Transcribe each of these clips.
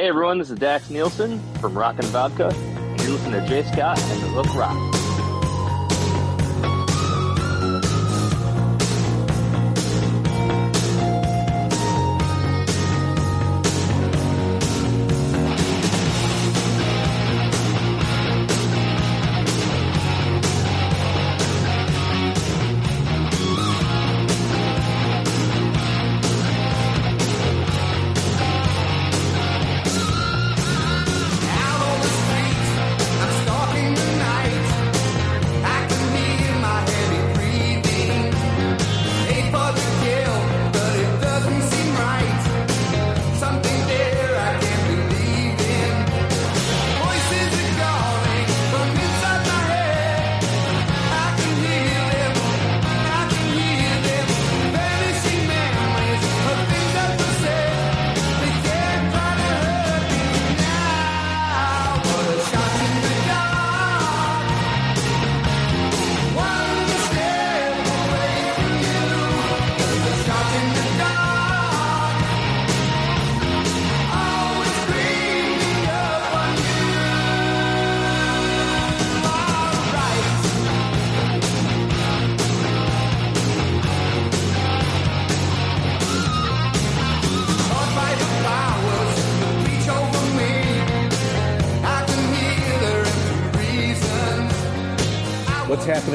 Hey everyone, this is Daxx Nielsen from Rockin' Vodka, you're listening to Jay Scott and the Hook Rock.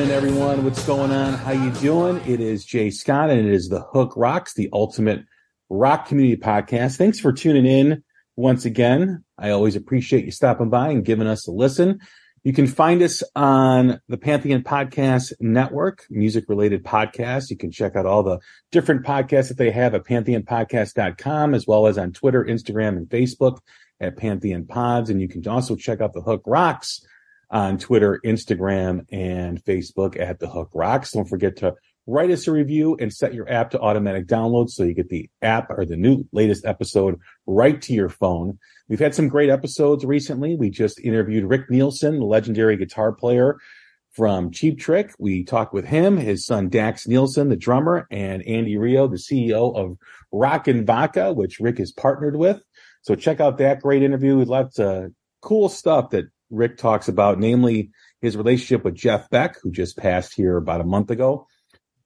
Happening, everyone? What's going on? How you doing? It is Jay Scott, and it is the Hook Rocks, the ultimate rock community podcast. Thanks for tuning in once again. I always appreciate you stopping by and giving us a listen. You can find us on the Pantheon Podcast Network, music related podcasts. You can check out all the different podcasts that they have at pantheonpodcast.com, as well as on Twitter, Instagram, and Facebook at Pantheon Pods. And you can also check out the Hook Rocks on Twitter, Instagram, and Facebook at The Hook Rocks. Don't forget to write us a review and set your app to automatic download so you get the app or the new latest episode right to your phone. We've had some great episodes recently. We just interviewed Rick Nielsen, the legendary guitar player from Cheap Trick. We talked with him, his son Daxx Nielsen, the drummer, and Andy Rio, the CEO of Rockin' Vodka, which Rick is partnered with. So check out that great interview. Lots of cool stuff that Rick talks about, namely his relationship with Jeff Beck, who just passed here about a month ago.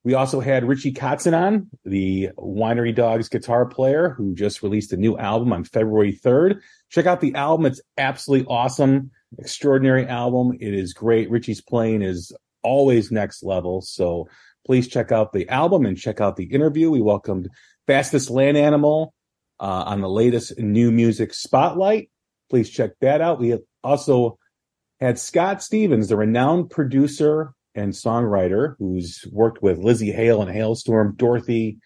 We also had Richie Kotzen on, the Winery Dogs guitar player, who just released a new album on February 3rd. Check out the album. It's absolutely awesome. Extraordinary album. It is great. Richie's playing is always next level. So please check out the album and check out the interview. We welcomed Fastest Land Animal uh, on the latest new music spotlight. Please check that out. We also had Scott Stevens, the renowned producer and songwriter who's worked with Lzzy Hale and Halestorm, Dorothy,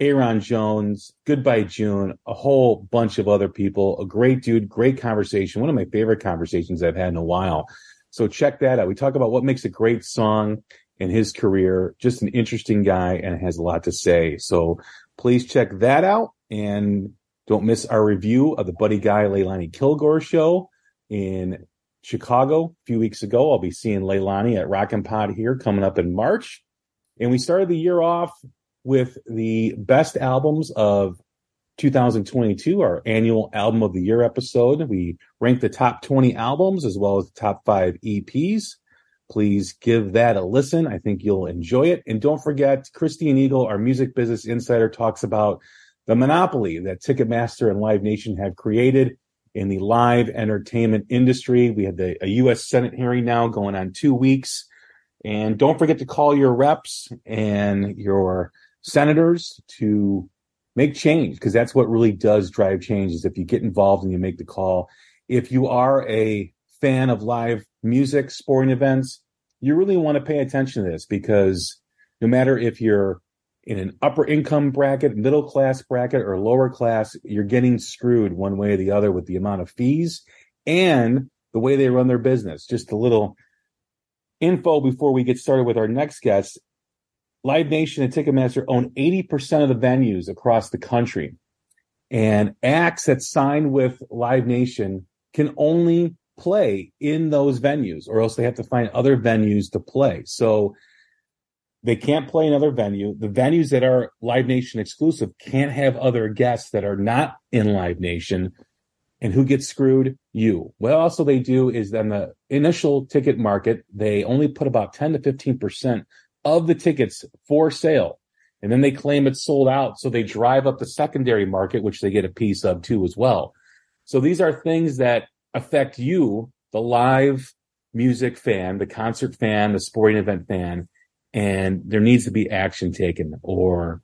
Aaron Jones, Goodbye June, a whole bunch of other people. A great dude, great conversation. One of my favorite conversations I've had in a while. So check that out. We talk about what makes a great song in his career. Just an interesting guy and has a lot to say. So please check that out and don't miss our review of the Buddy Guy Leilani Kilgore show in Chicago a few weeks ago. I'll be seeing Leilani at Rock and Pod here coming up in March. And we started the year off with the best albums of 2022, our annual album of the year episode. We ranked the top 20 albums as well as the top five EPs. Please give that a listen. I think you'll enjoy it. And don't forget, Christian Eagle, our music business insider, talks about the monopoly that Ticketmaster and Live Nation have created in the live entertainment industry. We had the, a U.S. Senate hearing now going on two weeks. And don't forget to call your reps and your senators to make change because that's what really does drive change is if you get involved and you make the call. If you are a fan of live music, sporting events, you really want to pay attention to this because no matter if you're in an upper income bracket, middle class bracket, or lower class, you're getting screwed one way or the other with the amount of fees and the way they run their business. Just a little info before we get started with our next guest. Live Nation and Ticketmaster own 80% of the venues across the country. And acts that sign with Live Nation can only play in those venues, or else they have to find other venues to play. So they can't play another venue. The venues that are Live Nation exclusive can't have other guests that are not in Live Nation And who gets screwed? You. What also they do is then the initial ticket market, they only put about 10 to 15% of the tickets for sale. And then they claim it's sold out. So they drive up the secondary market, which they get a piece of too as well. So these are things that affect you, the live music fan, the concert fan, the sporting event fan. And there needs to be action taken or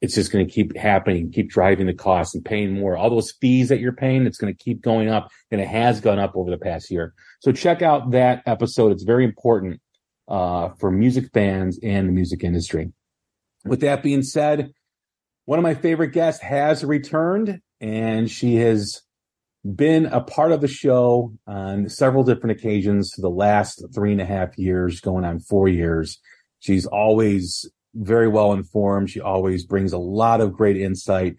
it's just going to keep happening, keep driving the costs and paying more. All those fees that you're paying, it's going to keep going up and it has gone up over the past year. So check out that episode. It's very important, uh, for music fans and the music industry. With that being said, one of my favorite guests has returned and she has been a part of the show on several different occasions for the last three and a half years, going on four years. She's always very well informed. She always brings a lot of great insight.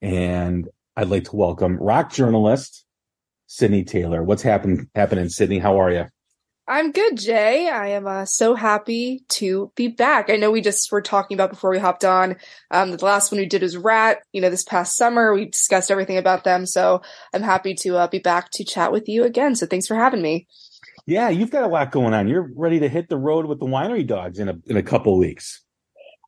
And I'd like to welcome rock journalist Sydney Taylor. What's happening happening, Sydney? How are you? I'm good, Jay. I am uh, so happy to be back. I know we just were talking about before we hopped on. Um, the last one we did was Ratt. You know, this past summer we discussed everything about them. So I'm happy to uh, be back to chat with you again. So thanks for having me. Yeah, you've got a lot going on. You're ready to hit the road with the winery dogs in a in a couple weeks.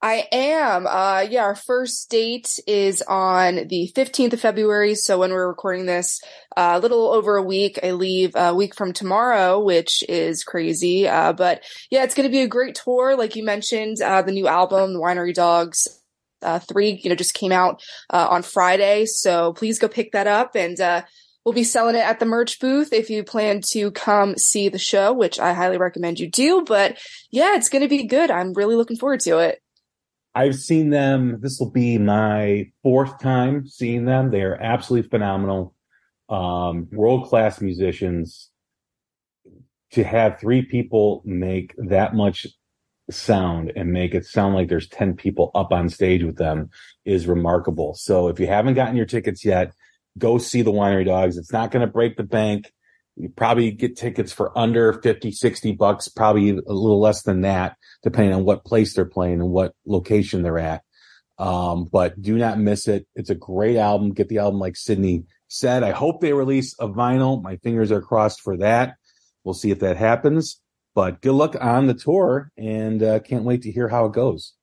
I am. Uh, yeah, our first date is on the 15th of February. So when we're recording this, uh, a little over a week, I leave a week from tomorrow, which is crazy. Uh, but yeah, it's going to be a great tour. Like you mentioned, uh, the new album, The Winery Dogs, uh, three, you know, just came out, uh, on Friday. So please go pick that up and, We'll be selling it at the merch booth if you plan to come see the show, which I highly recommend you do. But yeah, it's going to be good. I'm really looking forward to it. I've seen them. This will be my fourth time seeing them. They are absolutely phenomenal. Um, world class musicians. To have three people make that much sound and make it sound like there's 10 people up on stage with them is remarkable. So if you haven't gotten your tickets yet, go see the winery dogs. It's not going to break the bank. You probably get tickets for under 50, 60 bucks, probably a little less than that, depending on what place they're playing and what location they're at. Um, but do not miss it. It's a great album. Get the album like Sydney said. I hope they release a vinyl. My fingers are crossed for that. We'll see if that happens. But good luck on the tour and uh, can't wait to hear how it goes.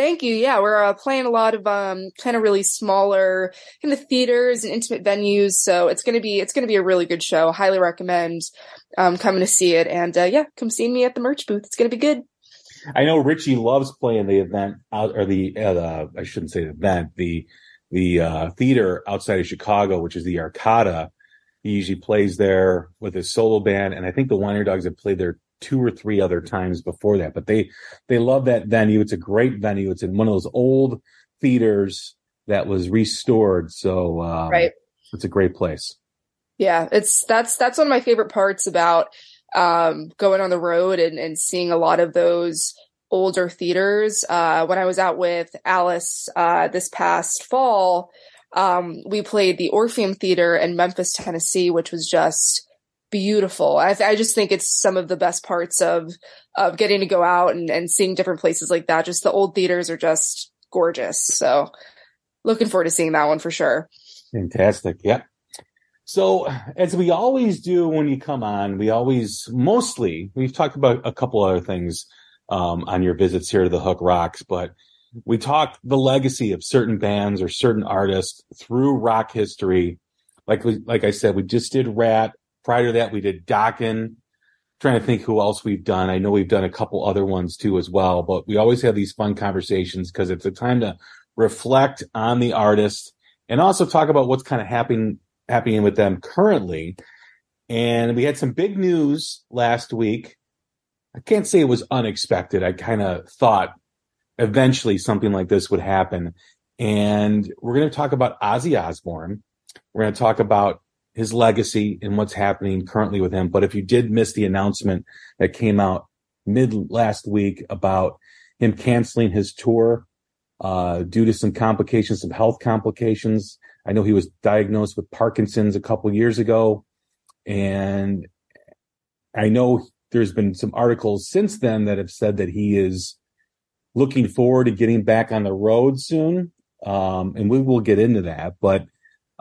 Thank you. Yeah, we're uh, playing a lot of um, kind of really smaller kind of theaters and intimate venues, so it's gonna be it's gonna be a really good show. Highly recommend um, coming to see it, and uh, yeah, come see me at the merch booth. It's gonna be good. I know Richie loves playing the event out or the uh, I shouldn't say the event the the uh, theater outside of Chicago, which is the Arcada. He usually plays there with his solo band, and I think the Winery Dogs have played there two or three other times before that. But they they love that venue. It's a great venue. It's in one of those old theaters that was restored. So um, right, it's a great place. Yeah, it's that's that's one of my favorite parts about um, going on the road and, and seeing a lot of those older theaters. Uh, when I was out with Alice uh, this past fall, um, we played the Orpheum Theater in Memphis, Tennessee, which was just beautiful. I, I just think it's some of the best parts of of getting to go out and, and seeing different places like that. Just the old theaters are just gorgeous. So looking forward to seeing that one for sure. Fantastic. Yep. So as we always do when you come on, we always mostly we've talked about a couple other things um, on your visits here to the Hook Rocks, but we talk the legacy of certain bands or certain artists through rock history. Like we, like I said, we just did Ratt Prior to that, we did Dokken. Trying to think who else we've done. I know we've done a couple other ones too as well, but we always have these fun conversations because it's a time to reflect on the artist and also talk about what's kind of happening happening with them currently. And we had some big news last week. I can't say it was unexpected. I kind of thought eventually something like this would happen. And we're going to talk about Ozzy Osbourne. We're going to talk about his legacy and what's happening currently with him. But if you did miss the announcement that came out mid last week about him canceling his tour uh, due to some complications, some health complications. I know he was diagnosed with Parkinson's a couple years ago, and I know there's been some articles since then that have said that he is looking forward to getting back on the road soon. Um, and we will get into that, but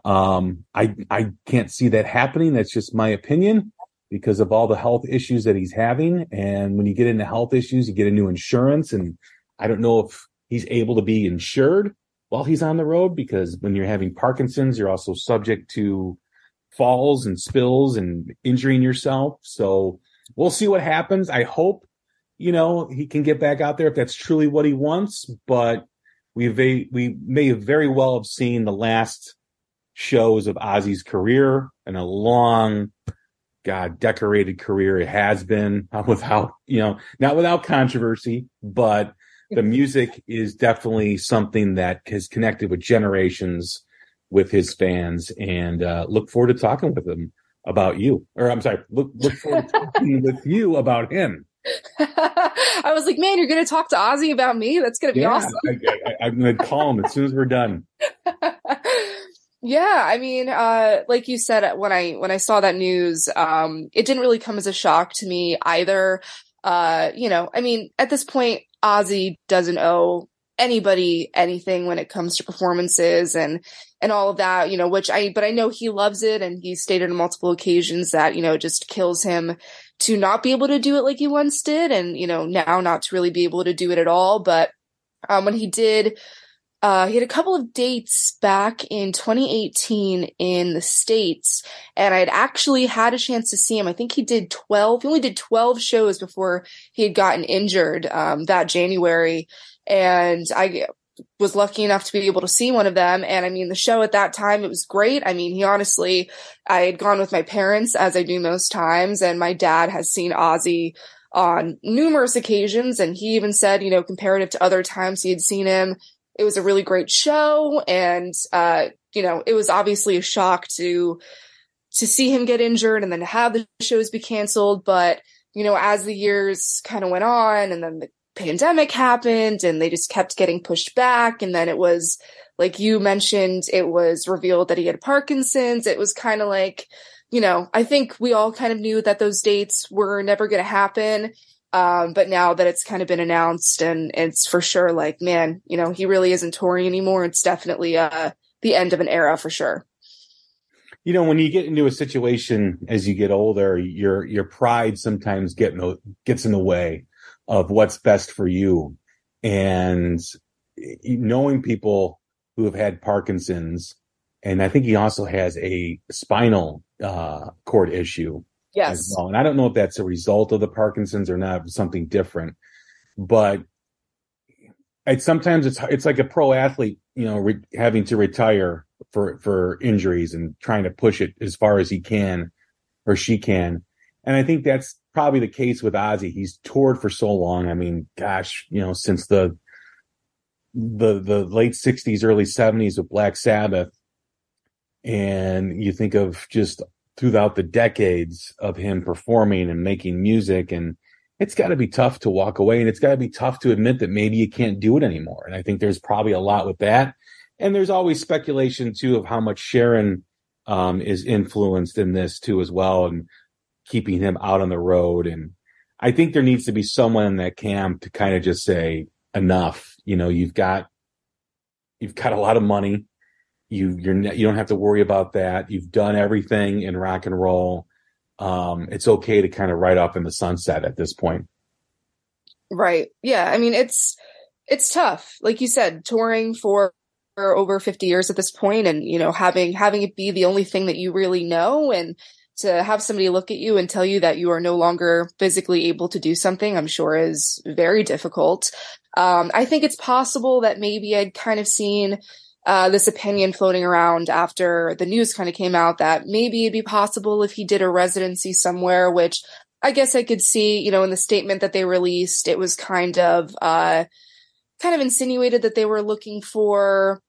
Um, I I can't see that happening. That's just my opinion because of all the health issues that he's having. And when you get into health issues, you get a new insurance, and I don't know if he's able to be insured while he's on the road because when you're having Parkinson's, you're also subject to falls and spills and injuring yourself. So we'll see what happens. I hope, you know, he can get back out there if that's truly what he wants, but we we may very well have seen the last shows of Ozzy's career and a long, God, decorated career it has been. Without, you know, not without controversy, but the music is definitely something that has connected with generations with his fans and uh, look forward to talking with him about you. Or i'm sorry look, look forward to talking with you about him. I was like man you're gonna talk to ozzy about me? That's gonna be yeah, awesome. I, am gonna call him as soon as we're done yeah i mean uh, like you said when i when i saw that news um, it didn't really come as a shock to me either. Uh, you know i mean at this point Ozzy doesn't owe anybody anything when it comes to performances and and all of that you know which i but i know he loves it and he stated on multiple occasions that you know it just kills him to not be able to do it like he once did and you know now not to really be able to do it at all. But um when he did uh, he had a couple of dates back in 2018 in the States, and I had actually had a chance to see him. I think he did 12, he only did 12 shows before he had gotten injured um, that January. And I was lucky enough to be able to see one of them. And I mean, the show at that time, it was great. I mean, he honestly, I had gone with my parents as I do most times, and my dad has seen Ozzy on numerous occasions. And he even said, you know, comparative to other times he had seen him, it was a really great show. And, uh, you know, it was obviously a shock to, to see him get injured and then have the shows be canceled. But, you know, as the years kind of went on and then the pandemic happened and they just kept getting pushed back. And then it was, like you mentioned, it was revealed that he had Parkinson's. It was kind of like, you know, I think we all kind of knew that those dates were never going to happen. Um, but now that it's kind of been announced and it's for sure like, man, you know, he really isn't touring anymore. It's definitely, uh, the end of an era for sure. You know, when you get into a situation as you get older, your, your pride sometimes get in the, gets in the way of what's best for you. And knowing people who have had Parkinson's, and I think he also has a spinal uh, cord issue Yes. Well. And I don't know if that's a result of the Parkinson's or not, something different. But it's sometimes it's it's like a pro athlete, you know, re- having to retire for for injuries and trying to push it as far as he can or she can. And I think that's probably the case with Ozzy. He's toured for so long. I mean, gosh, you know, since the the the late 60s early 70s with Black Sabbath and you think of just throughout the decades of him performing and making music and it's got to be tough to walk away and it's got to be tough to admit that maybe you can't do it anymore. And i think there's probably a lot with that. And there's always speculation too of how much sharon um, is influenced in this too as well and keeping him out on the road. And i think there needs to be someone in that camp to kind of just say enough. You know you've got you've got a lot of money you you're you don't have to worry about that. You've done everything in rock and roll. Um, it's okay to kind of write off in the sunset at this point. Right. Yeah. I mean, it's it's tough. Like you said, touring for over 50 years at this point and you know having having it be the only thing that you really know and to have somebody look at you and tell you that you are no longer physically able to do something i'm sure is very difficult um, i think it's possible that maybe i'd kind of seen uh, this opinion floating around after the news kind of came out that maybe it'd be possible if he did a residency somewhere, which I guess I could see, you know, in the statement that they released, it was kind of, uh, kind of insinuated that they were looking for,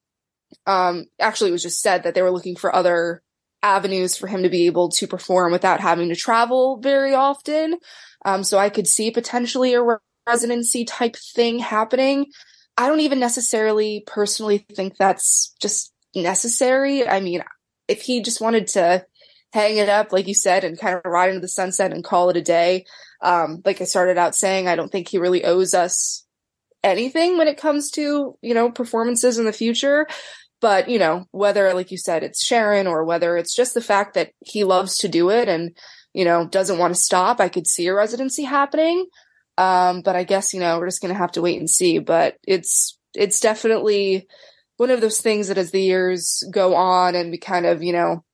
um, actually it was just said that they were looking for other avenues for him to be able to perform without having to travel very often. Um, so I could see potentially a residency type thing happening. I don't even necessarily personally think that's just necessary. I mean, if he just wanted to hang it up, like you said, and kind of ride into the sunset and call it a day, um, like I started out saying, I don't think he really owes us anything when it comes to, you know, performances in the future. but you know, whether like you said, it's Sharon or whether it's just the fact that he loves to do it and you know doesn't want to stop, I could see a residency happening. Um, but I guess you know we're just gonna have to wait and see. But it's it's definitely one of those things that as the years go on and we kind of you know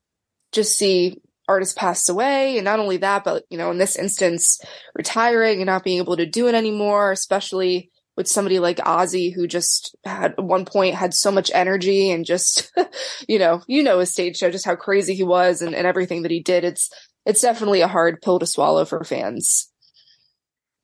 just see artists pass away and not only that but you know in this instance retiring and not being able to do it anymore especially with somebody like Ozzy who just had at one point had so much energy and just you know you know his stage show just how crazy he was and, and everything that he did it's it's definitely a hard pill to swallow for fans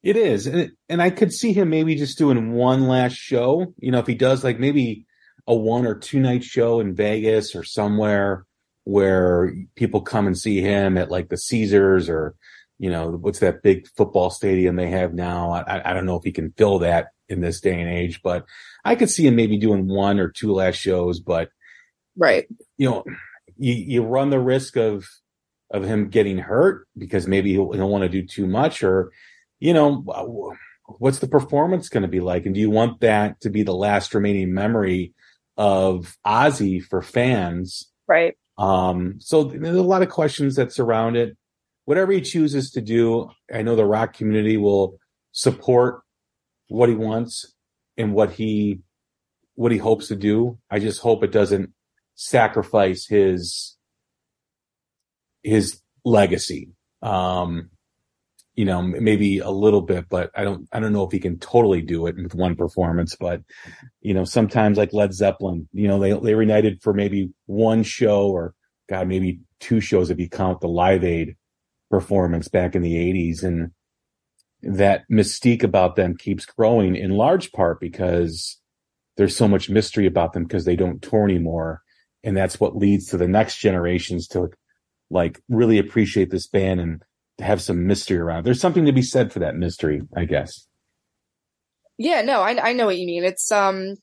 it is and, it, and I could see him maybe just doing one last show you know if he does like maybe a one or two night show in Vegas or somewhere where people come and see him at like the Caesars or you know what's that big football stadium they have now? I, I don't know if he can fill that in this day and age but i could see him maybe doing one or two last shows but right. You know you, you run the risk of of him getting hurt because maybe he'll, he'll want to do too much or you know what's the performance going to be like and do you want that to be the last remaining memory of ozzy for fans right um, so there's a lot of questions that surround it. Whatever he chooses to do, I know the rock community will support what he wants and what he what he hopes to do. I just hope it doesn't sacrifice his his legacy. Um, you know, maybe a little bit, but I don't, I don't know if he can totally do it with one performance. But you know, sometimes like Led Zeppelin, you know, they they reunited for maybe one show or God, maybe two shows if you count the Live Aid performance back in the '80s, and that mystique about them keeps growing in large part because there's so much mystery about them because they don't tour anymore, and that's what leads to the next generations to like really appreciate this band and have some mystery around. There's something to be said for that mystery, I guess. Yeah, no, I I know what you mean. It's um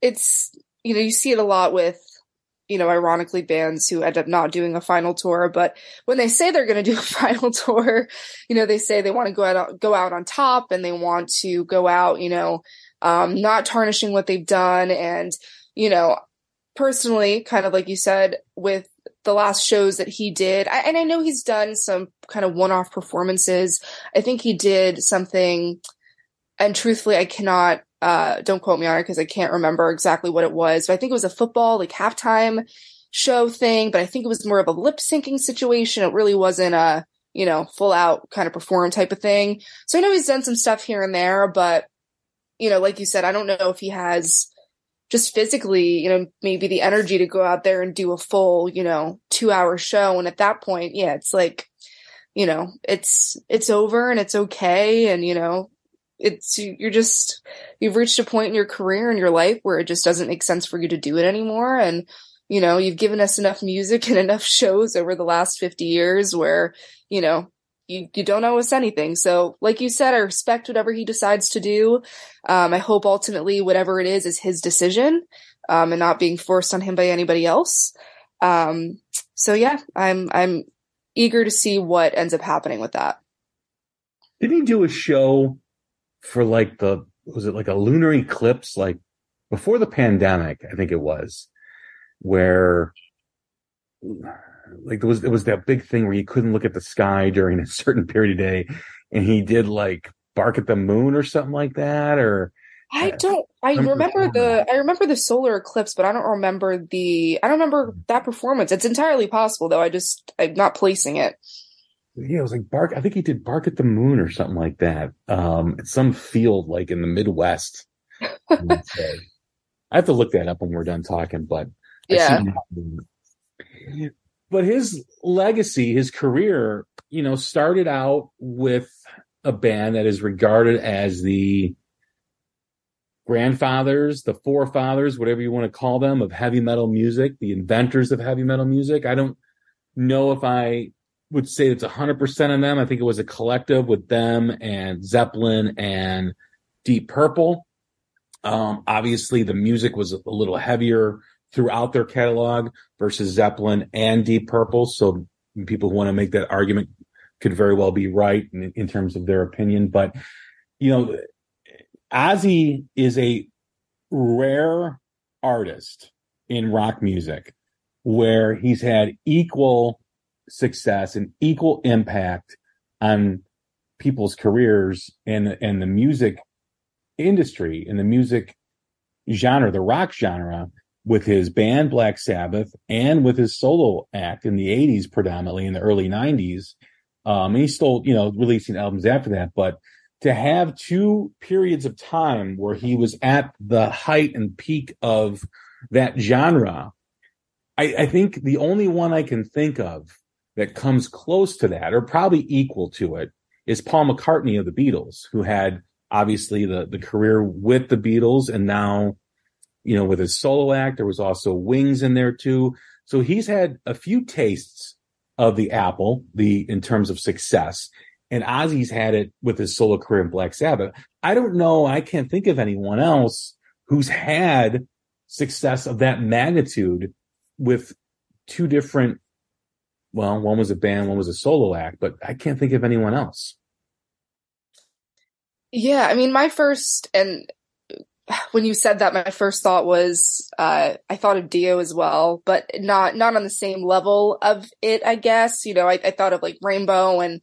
it's you know, you see it a lot with you know, ironically bands who end up not doing a final tour, but when they say they're going to do a final tour, you know, they say they want to go out go out on top and they want to go out, you know, um not tarnishing what they've done and you know, personally, kind of like you said with the last shows that he did. I, and I know he's done some kind of one-off performances. I think he did something, and truthfully, I cannot. Uh, don't quote me on it because I can't remember exactly what it was. But I think it was a football like halftime show thing. But I think it was more of a lip syncing situation. It really wasn't a you know full out kind of perform type of thing. So I know he's done some stuff here and there, but you know, like you said, I don't know if he has just physically, you know, maybe the energy to go out there and do a full, you know, two hour show. And at that point, yeah, it's like, you know, it's, it's over and it's okay. And, you know, it's, you're just, you've reached a point in your career and your life where it just doesn't make sense for you to do it anymore. And, you know, you've given us enough music and enough shows over the last 50 years where, you know, you, you don't owe us anything. So, like you said, I respect whatever he decides to do. Um, I hope ultimately whatever it is is his decision, um, and not being forced on him by anybody else. Um, so yeah, I'm I'm eager to see what ends up happening with that. Didn't he do a show for like the was it like a lunar eclipse like before the pandemic? I think it was where like there was it was that big thing where you couldn't look at the sky during a certain period of day, and he did like bark at the moon or something like that, or I don't. I remember the. I remember the solar eclipse, but I don't remember the. I don't remember that performance. It's entirely possible, though. I just I'm not placing it. Yeah, it was like bark. I think he did bark at the moon or something like that. Um, at some field like in the Midwest. I have to look that up when we're done talking, but yeah but his legacy, his career, you know, started out with a band that is regarded as the grandfathers, the forefathers, whatever you want to call them, of heavy metal music, the inventors of heavy metal music. I don't know if I would say it's 100% of them. I think it was a collective with them and Zeppelin and Deep Purple. Um, obviously, the music was a little heavier throughout their catalog versus Zeppelin and Deep Purple. So people who want to make that argument could very well be right in, in terms of their opinion. But, you know, Ozzy is a rare artist in rock music where he's had equal success and equal impact on people's careers and and the music industry and the music genre, the rock genre, with his band Black Sabbath and with his solo act in the 80s, predominantly in the early 90s. Um, and he's still, you know, releasing albums after that. But to have two periods of time where he was at the height and peak of that genre, I, I think the only one I can think of that comes close to that, or probably equal to it, is Paul McCartney of the Beatles, who had obviously the the career with the Beatles and now you know with his solo act there was also Wings in there too. So he's had a few tastes of the apple the in terms of success. And Ozzy's had it with his solo career in Black Sabbath. I don't know I can't think of anyone else who's had success of that magnitude with two different well one was a band one was a solo act but I can't think of anyone else. Yeah, I mean, my first and when you said that, my first thought was uh, I thought of Dio as well, but not not on the same level of it. I guess you know I, I thought of like Rainbow and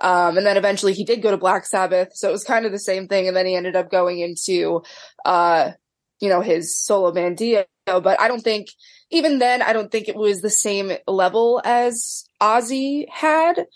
um, and then eventually he did go to Black Sabbath, so it was kind of the same thing. And then he ended up going into uh, you know his solo band Dio, but I don't think even then I don't think it was the same level as Ozzy had.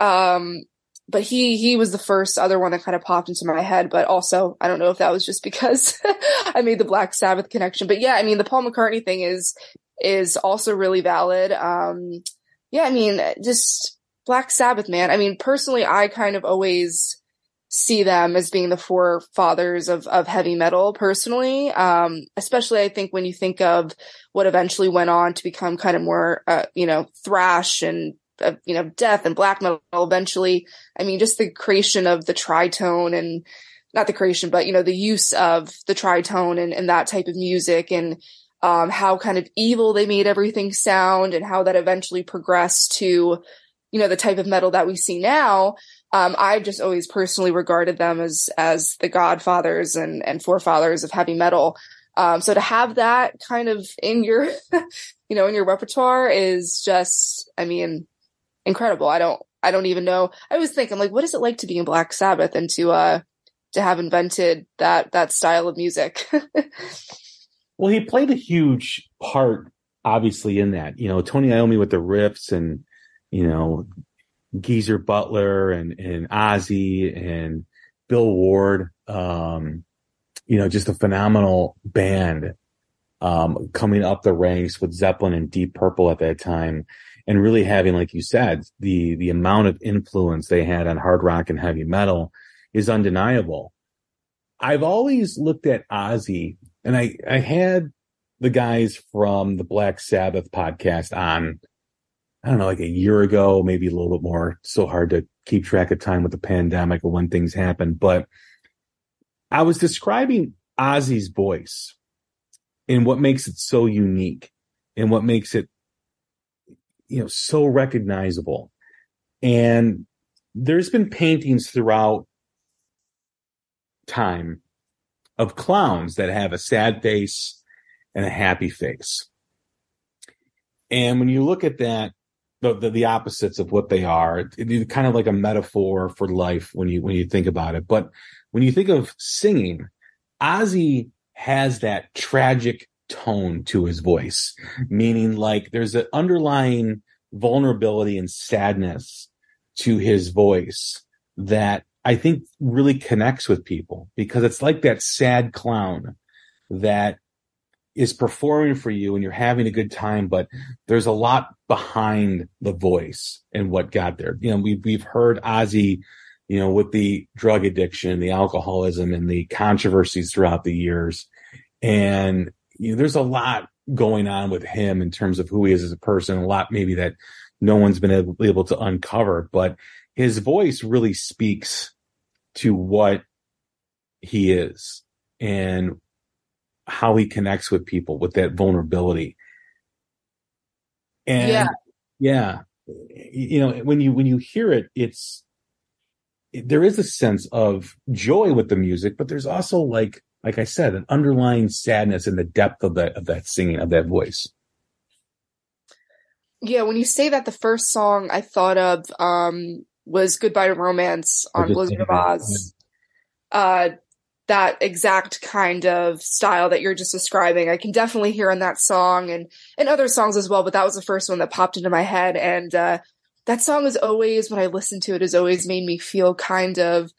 Um, but he he was the first other one that kind of popped into my head but also i don't know if that was just because i made the black sabbath connection but yeah i mean the paul mccartney thing is is also really valid. Um yeah i mean just black sabbath man. I mean personally i kind of always see them as being the forefathers of of heavy metal personally. Um especially i think when you think of what eventually went on to become kind of more uh, you know thrash and of you know death and black metal eventually. I mean just the creation of the tritone and not the creation but you know the use of the tritone and, and that type of music and um, how kind of evil they made everything sound and how that eventually progressed to you know the type of metal that we see now. Um, i've just always personally regarded them as as the godfathers and and forefathers of heavy metal. Um, so to have that kind of in your you know in your repertoire is just i mean incredible. I don't I don't even know. I was thinking like what is it like to be in Black Sabbath and to uh to have invented that that style of music. well, he played a huge part obviously in that. You know, Tony Iommi with the riffs and you know Geezer Butler and and Ozzy and Bill Ward um you know just a phenomenal band um coming up the ranks with Zeppelin and Deep Purple at that time and really having, like you said, the the amount of influence they had on hard rock and heavy metal is undeniable. I've always looked at Ozzy, and I I had the guys from the Black Sabbath podcast on. I don't know, like a year ago, maybe a little bit more. So hard to keep track of time with the pandemic or when things happen. But I was describing Ozzy's voice and what makes it so unique and what makes it you know, so recognizable. And there's been paintings throughout time of clowns that have a sad face and a happy face. And when you look at that, the, the, the opposites of what they are, it, it's kind of like a metaphor for life when you, when you think about it. But when you think of singing, Ozzy has that tragic tone to his voice, meaning like there's an underlying vulnerability and sadness to his voice that I think really connects with people because it's like that sad clown that is performing for you and you're having a good time, but there's a lot behind the voice and what got there. You know, we've, we've heard Ozzy, you know, with the drug addiction, the alcoholism and the controversies throughout the years. And you know, there's a lot going on with him in terms of who he is as a person, a lot maybe that no one's been able, able to uncover, but his voice really speaks to what he is and how he connects with people with that vulnerability. And yeah, yeah you know, when you, when you hear it, it's, there is a sense of joy with the music, but there's also like like I said, an underlying sadness in the depth of that of that singing of that voice. Yeah, when you say that, the first song I thought of um, was "Goodbye to Romance" on Blizzard of Oz. Uh, that exact kind of style that you're just describing, I can definitely hear in that song and and other songs as well. But that was the first one that popped into my head, and uh, that song is always when I listen to it has always made me feel kind of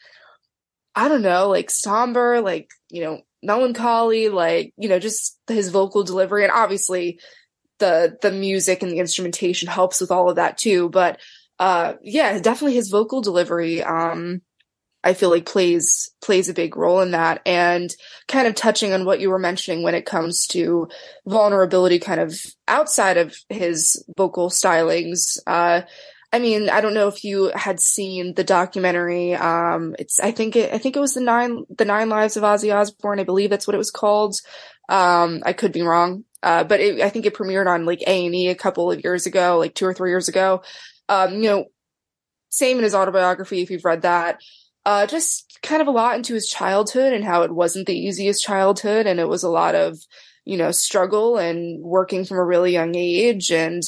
I don't know, like somber, like you know, melancholy, like you know, just his vocal delivery, and obviously the the music and the instrumentation helps with all of that too. But uh, yeah, definitely his vocal delivery. Um, I feel like plays plays a big role in that, and kind of touching on what you were mentioning when it comes to vulnerability, kind of outside of his vocal stylings. Uh, I mean, I don't know if you had seen the documentary. Um, it's I think it I think it was the nine the nine lives of Ozzy Osbourne. I believe that's what it was called. Um, I could be wrong, uh, but it, I think it premiered on like A and E a couple of years ago, like two or three years ago. Um, you know, same in his autobiography if you've read that. Uh, just kind of a lot into his childhood and how it wasn't the easiest childhood, and it was a lot of you know struggle and working from a really young age and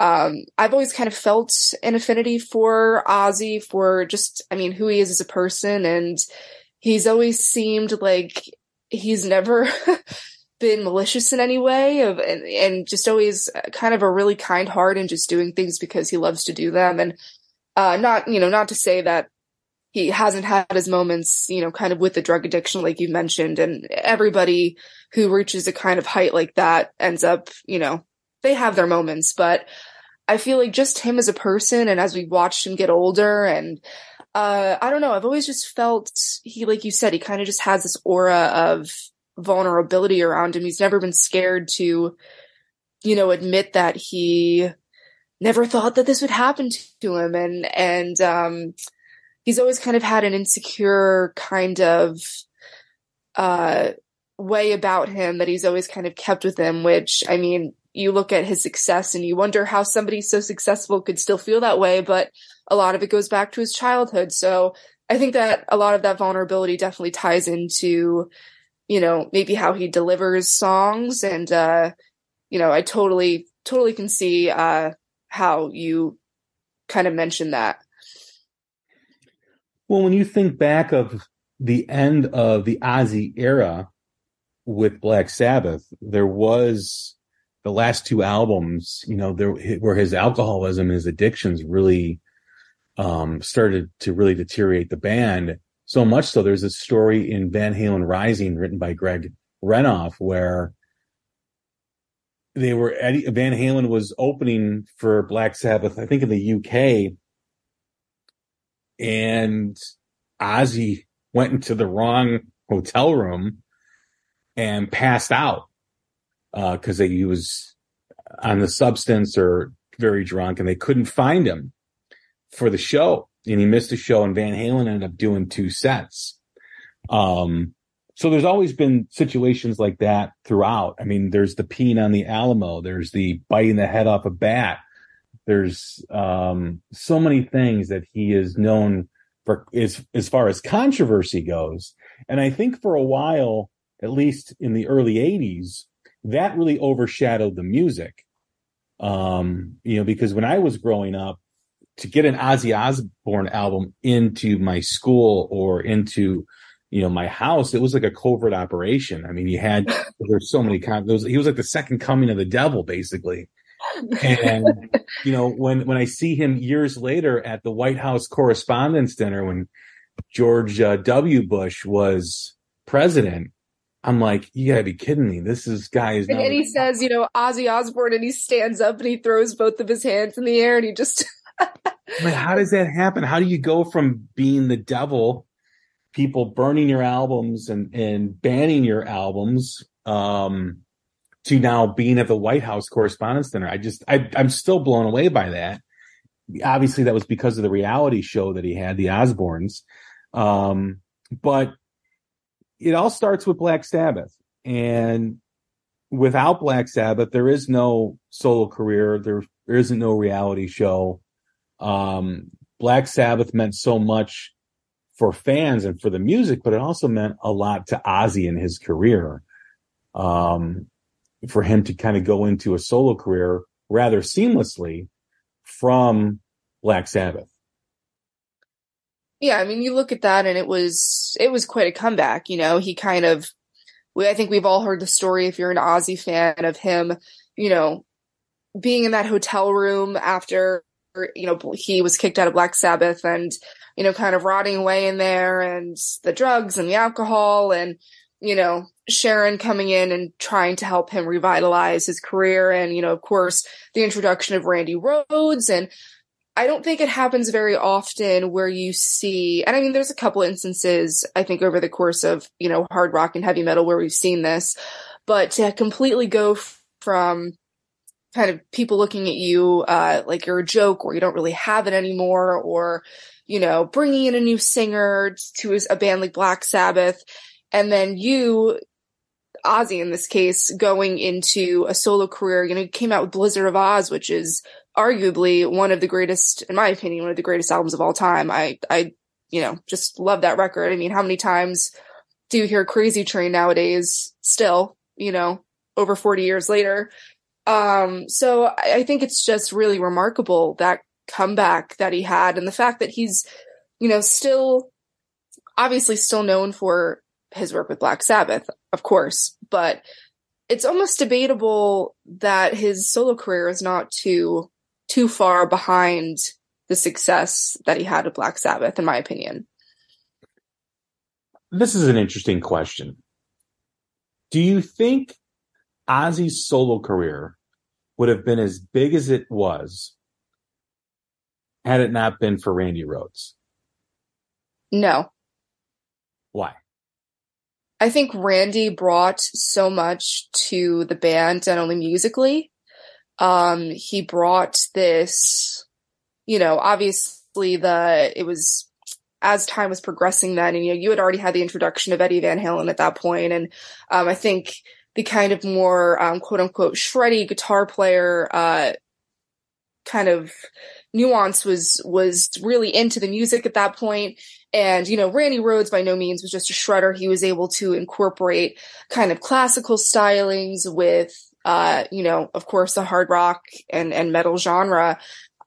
um, I've always kind of felt an affinity for Ozzy for just, I mean, who he is as a person. And he's always seemed like he's never been malicious in any way of, and, and just always kind of a really kind heart and just doing things because he loves to do them. And, uh, not, you know, not to say that he hasn't had his moments, you know, kind of with the drug addiction, like you mentioned, and everybody who reaches a kind of height like that ends up, you know, they have their moments, but I feel like just him as a person and as we watched him get older and uh, I don't know, I've always just felt he, like you said, he kind of just has this aura of vulnerability around him. He's never been scared to, you know, admit that he never thought that this would happen to him. And, and, um, he's always kind of had an insecure kind of, uh, way about him that he's always kind of kept with him, which I mean, you look at his success and you wonder how somebody so successful could still feel that way, but a lot of it goes back to his childhood. So I think that a lot of that vulnerability definitely ties into, you know, maybe how he delivers songs. And, uh, you know, I totally, totally can see, uh, how you kind of mentioned that. Well, when you think back of the end of the Ozzy era with Black Sabbath, there was the last two albums, you know, there where his alcoholism, his addictions really um, started to really deteriorate the band. So much so, there's a story in Van Halen Rising written by Greg Renoff where they were Eddie Van Halen was opening for Black Sabbath, I think in the UK, and Ozzy went into the wrong hotel room and passed out because uh, he was on the substance or very drunk, and they couldn't find him for the show, and he missed the show. And Van Halen ended up doing two sets. Um, so there's always been situations like that throughout. I mean, there's the peeing on the Alamo, there's the biting the head off a bat. There's um, so many things that he is known for as as far as controversy goes. And I think for a while, at least in the early 80s, that really overshadowed the music. Um, you know, because when I was growing up, to get an Ozzy Osbourne album into my school or into, you know, my house, it was like a covert operation. I mean, you had there's so many. Was, he was like the second coming of the devil, basically. and you know, when when I see him years later at the White House Correspondents' Dinner when George uh, W. Bush was president, I'm like, you gotta be kidding me. This is guys. And, and he says, you know, Ozzy Osbourne, and he stands up and he throws both of his hands in the air and he just. like, how does that happen? How do you go from being the devil, people burning your albums and, and banning your albums, um, to now being at the White House Correspondents Dinner? I just, I, I'm still blown away by that. Obviously, that was because of the reality show that he had, the Osbournes. Um, but it all starts with Black Sabbath. And without Black Sabbath, there is no solo career. There, there isn't no reality show. Um, Black Sabbath meant so much for fans and for the music, but it also meant a lot to Ozzy in his career. Um, for him to kind of go into a solo career rather seamlessly from Black Sabbath. Yeah, I mean, you look at that and it was it was quite a comeback. You know, he kind of, I think we've all heard the story. If you're an Ozzy fan of him, you know, being in that hotel room after you know he was kicked out of Black Sabbath and you know kind of rotting away in there and the drugs and the alcohol and you know Sharon coming in and trying to help him revitalize his career and you know of course the introduction of Randy Rhoads and I don't think it happens very often where you see, and I mean, there's a couple instances, I think, over the course of, you know, hard rock and heavy metal where we've seen this, but to completely go from kind of people looking at you, uh, like you're a joke or you don't really have it anymore, or, you know, bringing in a new singer to a band like Black Sabbath, and then you, Ozzy in this case, going into a solo career, you know, came out with Blizzard of Oz, which is arguably one of the greatest, in my opinion, one of the greatest albums of all time. I, I, you know, just love that record. I mean, how many times do you hear Crazy Train nowadays still, you know, over 40 years later? Um, so I, I think it's just really remarkable that comeback that he had and the fact that he's, you know, still obviously still known for his work with Black Sabbath, of course, but it's almost debatable that his solo career is not too too far behind the success that he had with Black Sabbath, in my opinion. This is an interesting question. Do you think Ozzy's solo career would have been as big as it was had it not been for Randy Rhoads? No. Why? I think Randy brought so much to the band, not only musically, um, he brought this, you know, obviously the, it was as time was progressing then, and you know, you had already had the introduction of Eddie Van Halen at that point, and um, I think the kind of more um, quote unquote shreddy guitar player uh, kind of nuance was was really into the music at that point. And you know randy rhoads by no means was just a shredder. He was able to incorporate kind of classical stylings with uh, you know, of course, the hard rock and, and metal genre.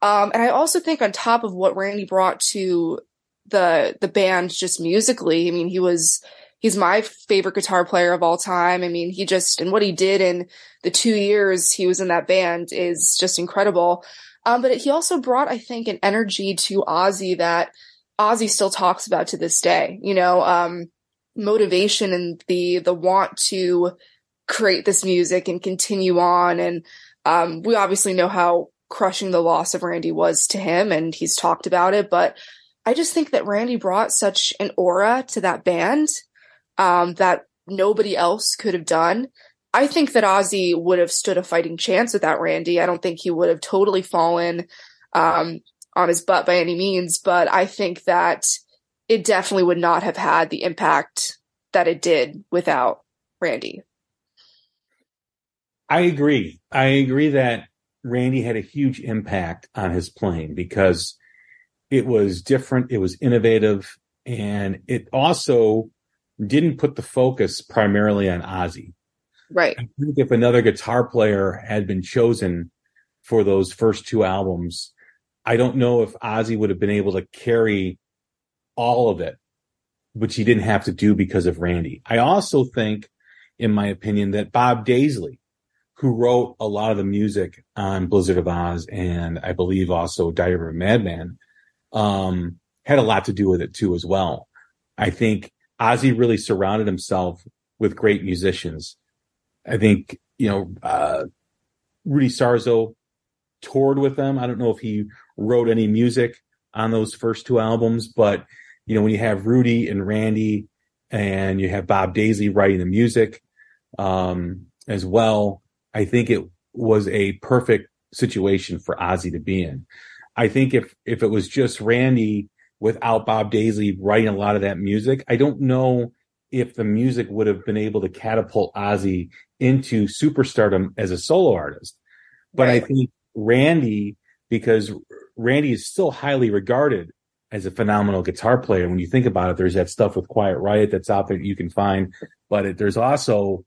Um, and I also think on top of what Randy brought to the, the band just musically, I mean, he was, he's my favorite guitar player of all time. I mean, he just, and what he did in the two years he was in that band is just incredible. Um, but he also brought, I think, an energy to Ozzy that Ozzy still talks about to this day, you know, um, motivation and the, the want to, create this music and continue on. And um, we obviously know how crushing the loss of Randy was to him, and he's talked about it. But I just think that Randy brought such an aura to that band um, that nobody else could have done. I think that Ozzy would have stood a fighting chance without Randy. I don't think he would have totally fallen um, on his butt by any means, but I think that it definitely would not have had the impact that it did without Randy. I agree. I agree that Randy had a huge impact on his playing because it was different, it was innovative, and it also didn't put the focus primarily on Ozzy. Right. I think if another guitar player had been chosen for those first two albums, I don't know if Ozzy would have been able to carry all of it, which he didn't have to do because of Randy. I also think, in my opinion, that Bob Daisley who wrote a lot of the music on Blizzard of Oz and I believe also Diary of a Madman, um, had a lot to do with it too as well. I think Ozzy really surrounded himself with great musicians. I think, you know, uh, Rudy Sarzo toured with them. I don't know if he wrote any music on those first two albums, but you know, when you have Rudy and Randy and you have Bob Daisley writing the music, um, as well, I think it was a perfect situation for Ozzy to be in. I think if if it was just Randy without Bob Daisley writing a lot of that music, I don't know if the music would have been able to catapult Ozzy into superstardom as a solo artist. But right. I think Randy, because Randy is still highly regarded as a phenomenal guitar player. When you think about it, there's that stuff with Quiet Riot that's out there that you can find, but it, there's also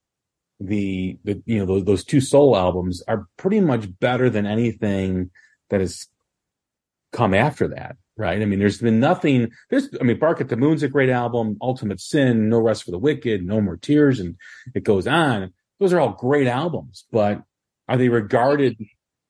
the, the, you know, those, those two soul albums are pretty much better than anything that has come after that. Right. I mean, there's been nothing, there's, I mean, Bark at the Moon's a great album, Ultimate Sin, No Rest for the Wicked, No More Tears, and it goes on. Those are all great albums, but are they regarded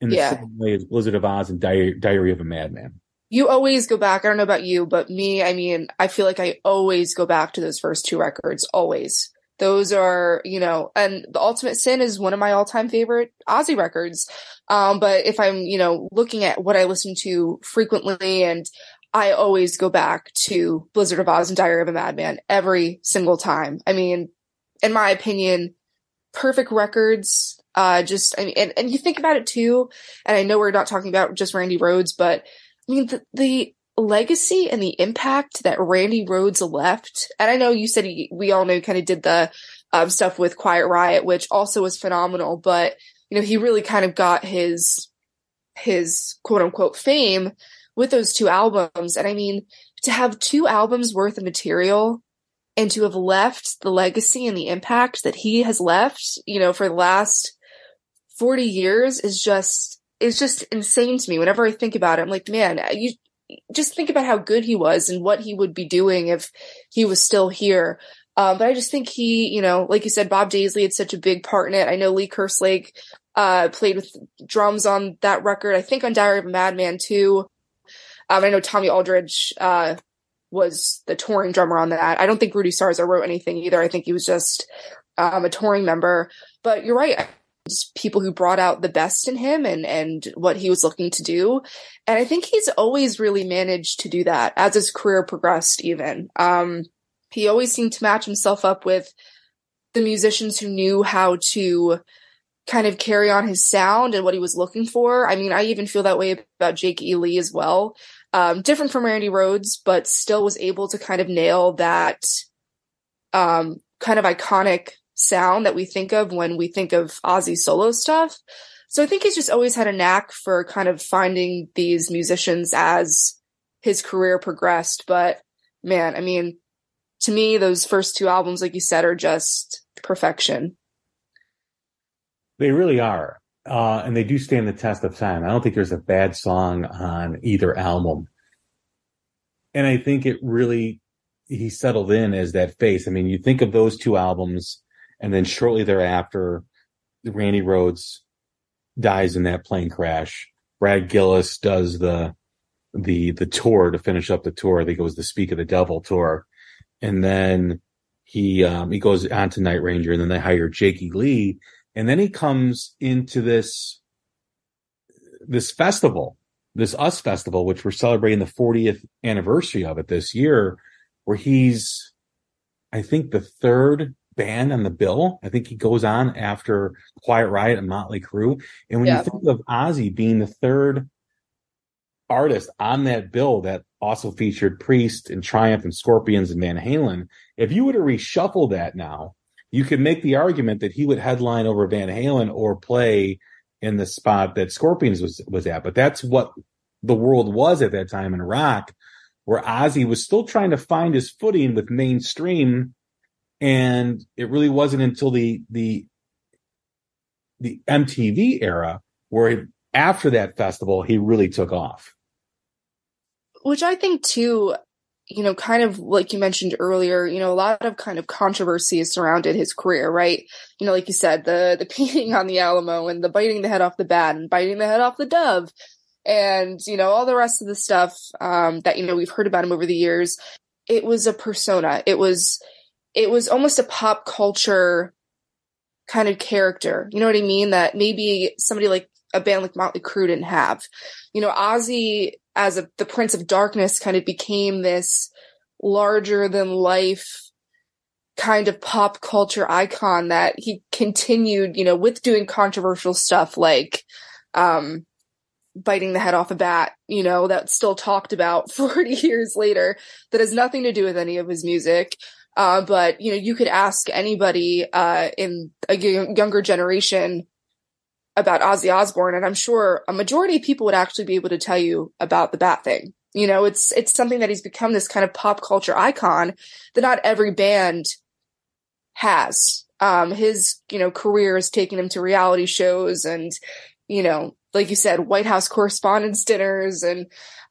in the yeah. same way as Blizzard of oz and Diary, Diary of a Madman? you always go back. I don't know about you, but me, I mean, I feel like I always go back to those first two records. Always. Those are, you know, and the Ultimate Sin is one of my all-time favorite Ozzy records. Um, but if I'm, you know, looking at what I listen to frequently and I always go back to Blizzard of Oz and Diary of a Madman every single time. I mean, in my opinion, perfect records. Uh, just, I mean, and, and you think about it too, and I know we're not talking about just Randy Rhoads, but I mean, the, the legacy and the impact that Randy Rhoads left, and I know you said he, we all know kind of did the um, stuff with Quiet Riot, which also was phenomenal, but you know, he really kind of got his his quote unquote fame with those two albums. And I mean, to have two albums worth of material and to have left the legacy and the impact that he has left, you know, for the last 40 years is just is just insane to me. Whenever I think about it, I'm like, man, you just think about how good he was and what he would be doing if he was still here. Um, but I just think he, you know, like you said, Bob Daisley had such a big part in it. I know Lee Kerslake, uh, played with drums on that record. I think on Diary of a Madman too. Um, I know Tommy Aldridge, uh, was the touring drummer on that. I don't think Rudy Sarzo wrote anything either. I think he was just, um, a touring member, but you're right people who brought out the best in him and and what he was looking to do. And i think he's always really managed to do that as his career progressed even. Um he always seemed to match himself up with the musicians who knew how to kind of carry on his sound and what he was looking for. I mean i even feel that way about jake e. Lee as well. Um different from randy rhoads but still was able to kind of nail that um kind of iconic sound that we think of when we think of Ozzy solo stuff. So I think he's just always had a knack for kind of finding these musicians as his career progressed. But man, I mean, to me, those first two albums, like you said, are just perfection. They really are. Uh, and they do stand the test of time. I don't think there's a bad song on either album. And I think it really, he settled in as that face. I mean, you think of those two albums and then shortly thereafter, Randy Rhoads dies in that plane crash. Brad Gillis does the the the tour to finish up the tour. I think it was the Speak of the Devil tour, and then he um, he goes on to Night Ranger, and then they hire Jakey Lee, and then he comes into this this festival, this US festival, which we're celebrating the 40th anniversary of it this year, where he's I think the third band on the bill. I think he goes on after Quiet Riot and Motley Crue. And when yeah. you think of Ozzy being the third artist on that bill that also featured Priest and Triumph and Scorpions and Van Halen, if you were to reshuffle that now, you could make the argument that he would headline over Van Halen or play in the spot that Scorpions was was at. But that's what the world was at that time in rock, where Ozzy was still trying to find his footing with mainstream and it really wasn't until the the the MTV era where after that festival he really took off. Which I think too, you know, kind of like you mentioned earlier, you know, a lot of kind of controversy has surrounded his career, right? You know, like you said, the the peeing on the Alamo and the biting the head off the bat and biting the head off the dove and you know all the rest of the stuff um, that you know we've heard about him over the years it was a persona it was it was almost a pop culture kind of character. You know what I mean? That maybe somebody like a band like Motley Crue didn't have. You know, Ozzy as a, the Prince of Darkness kind of became this larger than life kind of pop culture icon that he continued, you know, with doing controversial stuff like, um, biting the head off a bat, you know, that's still talked about 40 years later that has nothing to do with any of his music. Uh, but you know, you could ask anybody uh, in a younger generation about Ozzy Osbourne, and I'm sure a majority of people would actually be able to tell you about the bat thing. You know, it's it's something that he's become this kind of pop culture icon that not every band has. Um, his you know career has taken him to reality shows and you know, like you said, White House Correspondents dinners, and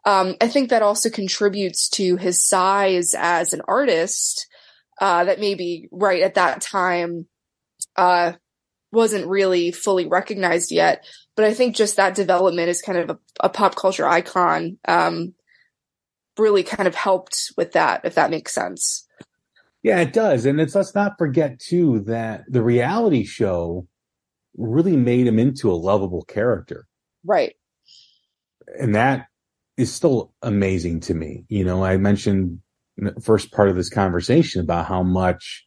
um, I think that also contributes to his size as an artist. Uh, that maybe right at that time uh, wasn't really fully recognized yet. But I think just that development is kind of a, a pop culture icon. Um, really kind of helped with that, if that makes sense. Yeah, it does. And it's let's not forget too that the reality show really made him into a lovable character. Right. And that is still amazing to me. You know, I mentioned first part of this conversation about how much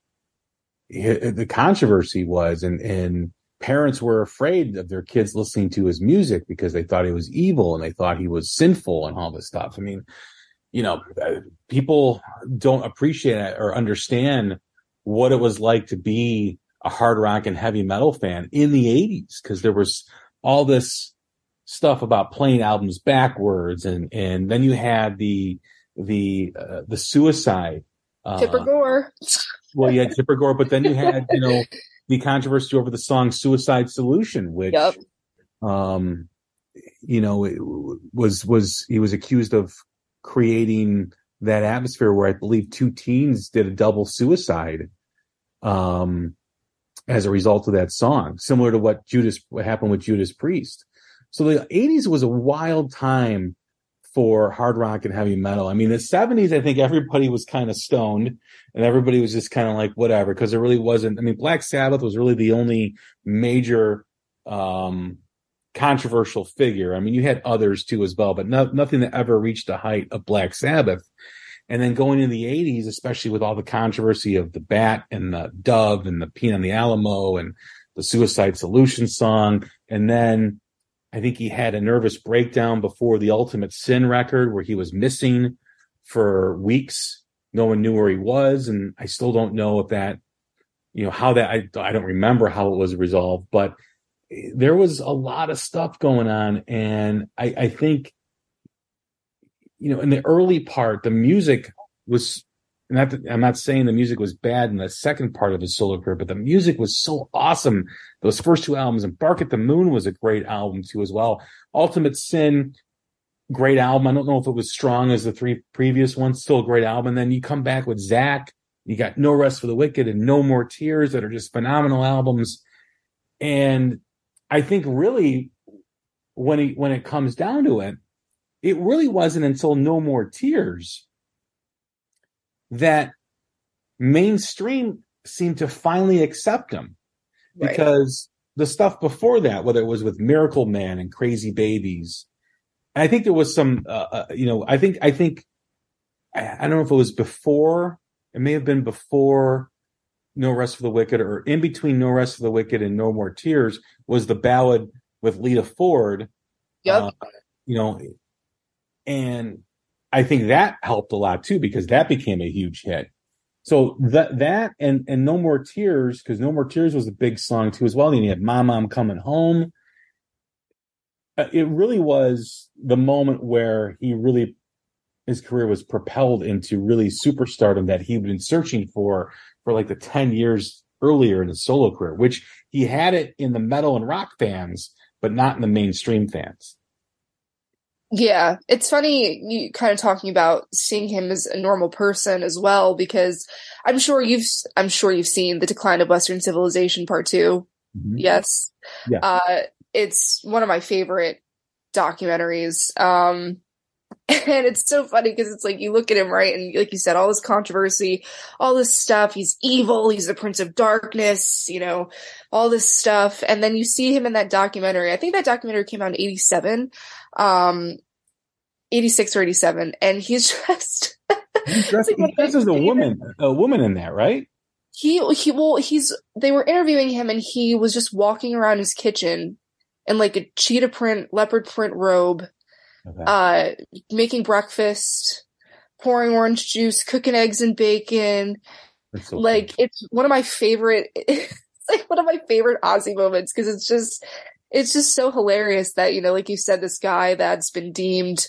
the controversy was and, and parents were afraid of their kids listening to his music because they thought he was evil and they thought he was sinful and all this stuff. I mean, you know, uh, people don't appreciate or understand what it was like to be a hard rock and heavy metal fan in the 80s because there was all this stuff about playing albums backwards and and then you had the the uh, the suicide uh, Tipper Gore. well, you had Tipper Gore, but then you had you know the controversy over the song "Suicide Solution," which yep. um you know was was he was accused of creating that atmosphere where I believe two teens did a double suicide. Um, as a result of that song, similar to what Judas, what happened with Judas Priest. So the 80s was a wild time for hard rock and heavy metal. I mean, the 70s, I think everybody was kind of stoned and everybody was just kind of like, whatever, because there really wasn't, I mean, Black Sabbath was really the only major, um, controversial figure. I mean, you had others too as well, but no, nothing that ever reached the height of Black Sabbath. And then going in the 80s, especially with all the controversy of the Bat and the Dove and the Peanut on the Alamo and the Suicide Solution song. And then I think he had a nervous breakdown before the Ultimate Sin record where he was missing for weeks. No one knew where he was. And I still don't know if that, you know, how that, I, I don't remember how it was resolved, but there was a lot of stuff going on. And I, I think you know, in the early part, the music was that, I'm not saying the music was bad in the second part of his solo career, but the music was so awesome. Those first two albums and Bark at the Moon was a great album too as well. Ultimate Sin, great album. I don't know if it was strong as the three previous ones, still a great album. And then you come back with Zakk, you got No Rest for the Wicked and No More Tears that are just phenomenal albums. And I think really when he, when it comes down to it, it really wasn't until No More Tears that mainstream seemed to finally accept him right. because the stuff before that, whether it was with Miracle Man and Crazy Babies, I think there was some, uh, uh, you know, I think, I think, I, I don't know if it was before, it may have been before No Rest for the Wicked or in between No Rest for the Wicked and No More Tears was the ballad with Lita Ford. Yep. Uh, you know, and I think that helped a lot too, because that became a huge hit. So that, that and, and No More Tears, because No More Tears was a big song too as well. And you had Mom, Coming Home. Uh, it really was the moment where he really, his career was propelled into really superstardom that he'd been searching for, for like the 10 years earlier in his solo career, which he had it in the metal and rock fans, but not in the mainstream fans. Yeah, it's funny you kind of talking about seeing him as a normal person as well because I'm sure you've I'm sure you've seen The Decline of Western Civilization part 2. Mm-hmm. Yes. Yeah. Uh it's one of my favorite documentaries. Um and it's so funny because it's like you look at him right and like you said all this controversy all this stuff he's evil he's the prince of darkness you know all this stuff. And then you see him in that documentary i think that documentary came out in 87 um 86 or 87 and he's just he's dressed, he dresses a woman a woman in that right? He he well he's they were interviewing him and he was just walking around his kitchen in like a cheetah print leopard print robe okay. uh making breakfast pouring orange juice cooking eggs and bacon so like cool. it's one of my favorite it's like one of my favorite Ozzy moments because it's just it's just so hilarious that, you know, like you said, this guy that's been deemed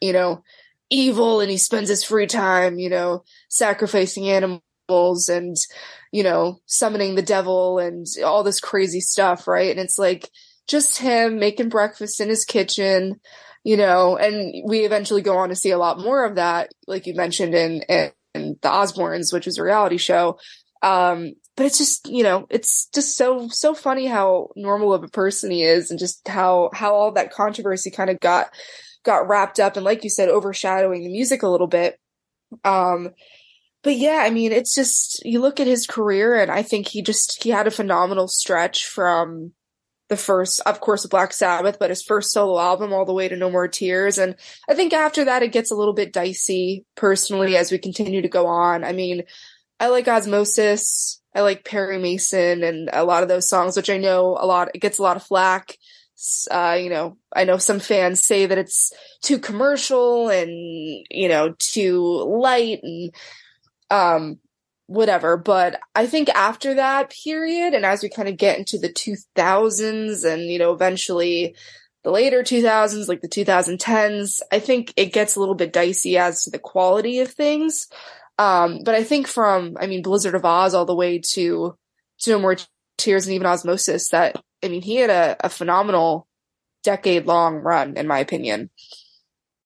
you know, evil and he spends his free time, you know, sacrificing animals and, you know, summoning the devil and all this crazy stuff, right? And it's like just him making breakfast in his kitchen, you know, and we eventually go on to see a lot more of that, like you mentioned in, in, in the Osbournes, which is a reality show. Um, but it's just, you know, it's just so, so funny how normal of a person he is and just how, how all that controversy kind of got, got wrapped up and like you said, overshadowing the music a little bit. Um, but yeah, I mean, it's just, you look at his career and I think he just, he had a phenomenal stretch from the first, of course, Black Sabbath, but his first solo album all the way to No More Tears. And I think after that, it gets a little bit dicey personally as we continue to go on. I mean, I like Ozzmosis. I like Perry Mason and a lot of those songs, which I know a lot, it gets a lot of flack. Uh, you know, I know some fans say that it's too commercial and, you know, too light and, um, whatever. But I think after that period, and as we kind of get into the 2000s and, you know, eventually the later 2000s, like the 2010s, I think it gets a little bit dicey as to the quality of things. Um, but I think from, I mean, Blizzard of Oz all the way to, to No More Tears and even Ozzmosis that, I mean, he had a, a phenomenal decade long run, in my opinion.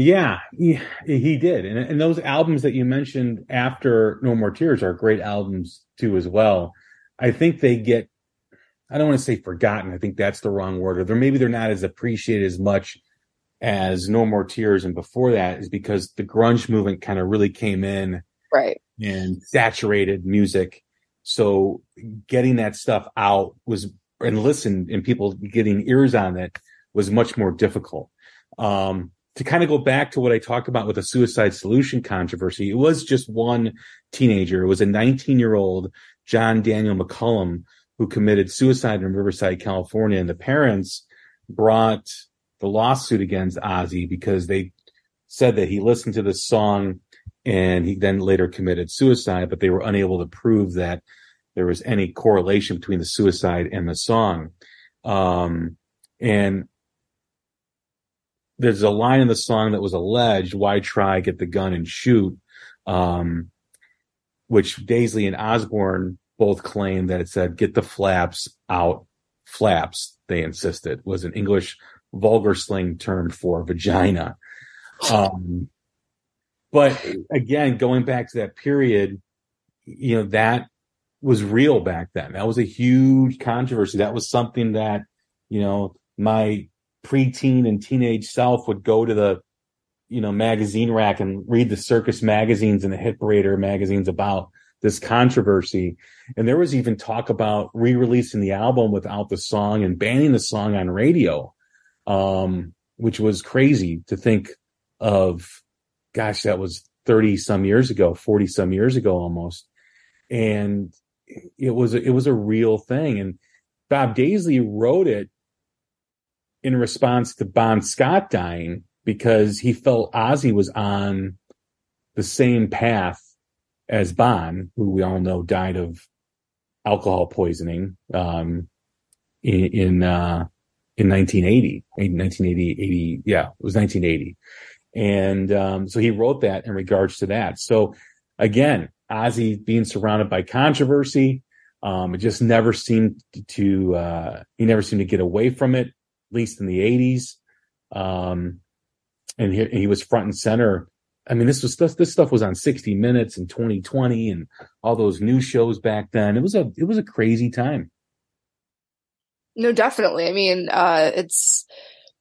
Yeah, he, he did. And, and those albums that you mentioned after No More Tears are great albums too, as well. I think they get, I don't want to say forgotten. I think that's the wrong word. Or they're, maybe they're not as appreciated as much as No More Tears. And before that is because the grunge movement kind of really came in. Right. And saturated music. So getting that stuff out was, and listened and people getting ears on it was much more difficult. Um, to kind of go back to what I talked about with the suicide solution controversy, it was just one teenager. It was a 19 year old John Daniel McCollum who committed suicide in Riverside, California. And the parents brought the lawsuit against Ozzy because they said that he listened to this song and he then later committed suicide, but they were unable to prove that there was any correlation between the suicide and the song. Um, and there's a line in the song that was alleged, why try, get the gun and shoot. Um, which Daisley and Osbourne both claimed that it said, get the flaps out. Flaps, they insisted, was an English vulgar slang term for vagina. Um, but again, going back to that period, you know, that was real back then. That was a huge controversy. That was something that, you know, my preteen and teenage self would go to the, you know, magazine rack and read the circus magazines and the hit parader magazines about this controversy. And there was even talk about re-releasing the album without the song and banning the song on radio. Um, which was crazy to think of. Gosh, that was 30 some years ago, 40 some years ago almost. And it was, it was a real thing. And Bob Daisley wrote it in response to Bon Scott dying because he felt Ozzy was on the same path as Bon, who we all know died of alcohol poisoning um, in in, uh, in 1980, 1980, 80, yeah, it was 1980, and um, so he wrote that in regards to that. So again, Ozzy being surrounded by controversy, um, it just never seemed to uh, he never seemed to get away from it least in the 80s. Um, and he, he was front and center. I mean, this was this, this stuff was on 60 Minutes and 2020 and all those new shows back then. It was a it was a crazy time. No, definitely. I mean, uh, it's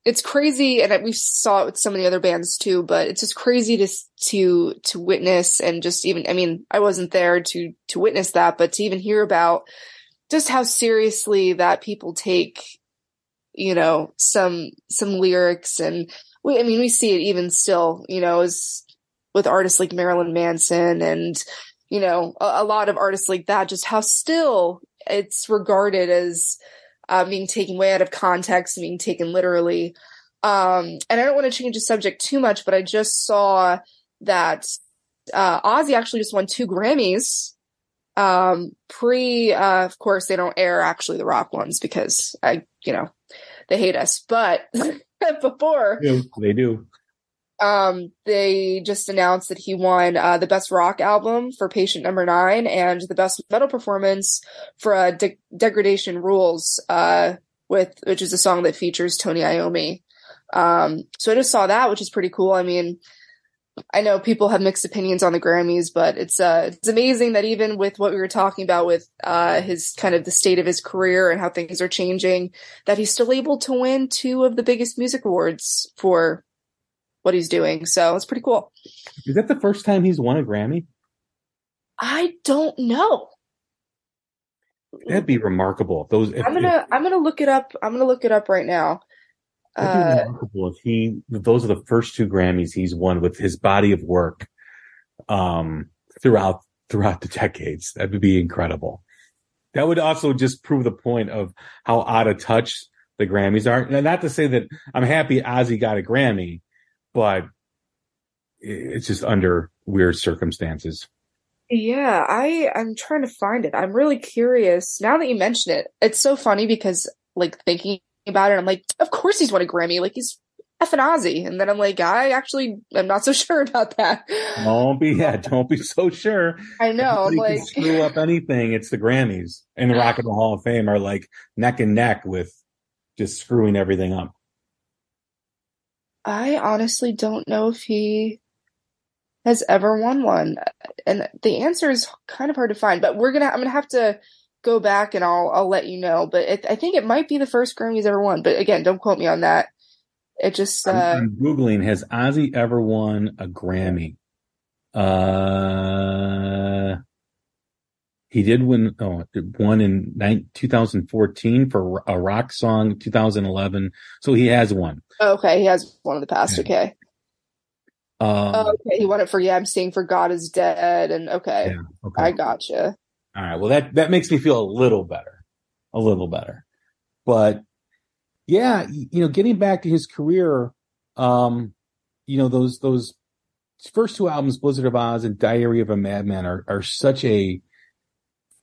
it's crazy, and we saw it with of the other bands too. But it's just crazy to to to witness and just even. I mean, I wasn't there to to witness that, but to even hear about just how seriously that people take you know, some, some lyrics and we, I mean, we see it even still, you know, as with artists like Marilyn Manson and, you know, a, a lot of artists like that, just how still it's regarded as, uh, being taken way out of context and being taken literally. Um, and I don't want to change the subject too much, but I just saw that, uh, Ozzy actually just won two Grammys um pre uh of course they don't air actually the rock ones because i you know they hate us. But before yeah, they do. Um, they just announced that he won uh, the best rock album for Patient Number Nine and the best metal performance for uh, De- Degradation Rules, uh, with which is a song that features Tony Iommi. Um, so I just saw that, which is pretty cool. I mean, I know people have mixed opinions on the Grammys, but it's uh it's amazing that even with what we were talking about with uh his kind of the state of his career and how things are changing, that he's still able to win two of the biggest music awards for what he's doing. So it's pretty cool. Is that the first time he's won a Grammy? I don't know. That'd be remarkable. Those if, I'm gonna if, I'm gonna look it up. I'm gonna look it up right now. Uh, remarkable if he those are the first two Grammys he's won with his body of work um throughout throughout the decades. That would be incredible. That would also just prove the point of how out of touch the Grammys are. And not to say that I'm happy Ozzy got a Grammy, but it's just under weird circumstances. Yeah, I I'm trying to find it. I'm really curious. Now that you mention it, it's so funny because like thinking about it. I'm like, of course he's won a Grammy. Like he's effing Ozzy. And then I'm like, I actually I'm not so sure about that. Don't be, yeah, don't be so sure. I know. Like, screw up anything. It's the Grammys and the Rock and Roll Hall of Fame are like neck and neck with just screwing everything up. I honestly don't know if he has ever won one. And the answer is kind of hard to find, but we're going to, I'm going to have to go back and I'll I'll let you know. But it, I think it might be the first Grammy he's ever won. But again, don't quote me on that. It just uh, I'm, I'm googling has Ozzy ever won a Grammy? Uh, he did win. Oh, won in 2014 for a rock song. 2011, so he has one. Okay, he has one of the past. Okay. Um, oh, okay, he won it for yeah. I'm seeing for God is Dead, and okay, yeah, okay. I gotcha. All right. Well, that, that makes me feel a little better, a little better. But yeah, you know, getting back to his career, um, you know, those, those first two albums, Blizzard of Oz and Diary of a Madman are, are such a,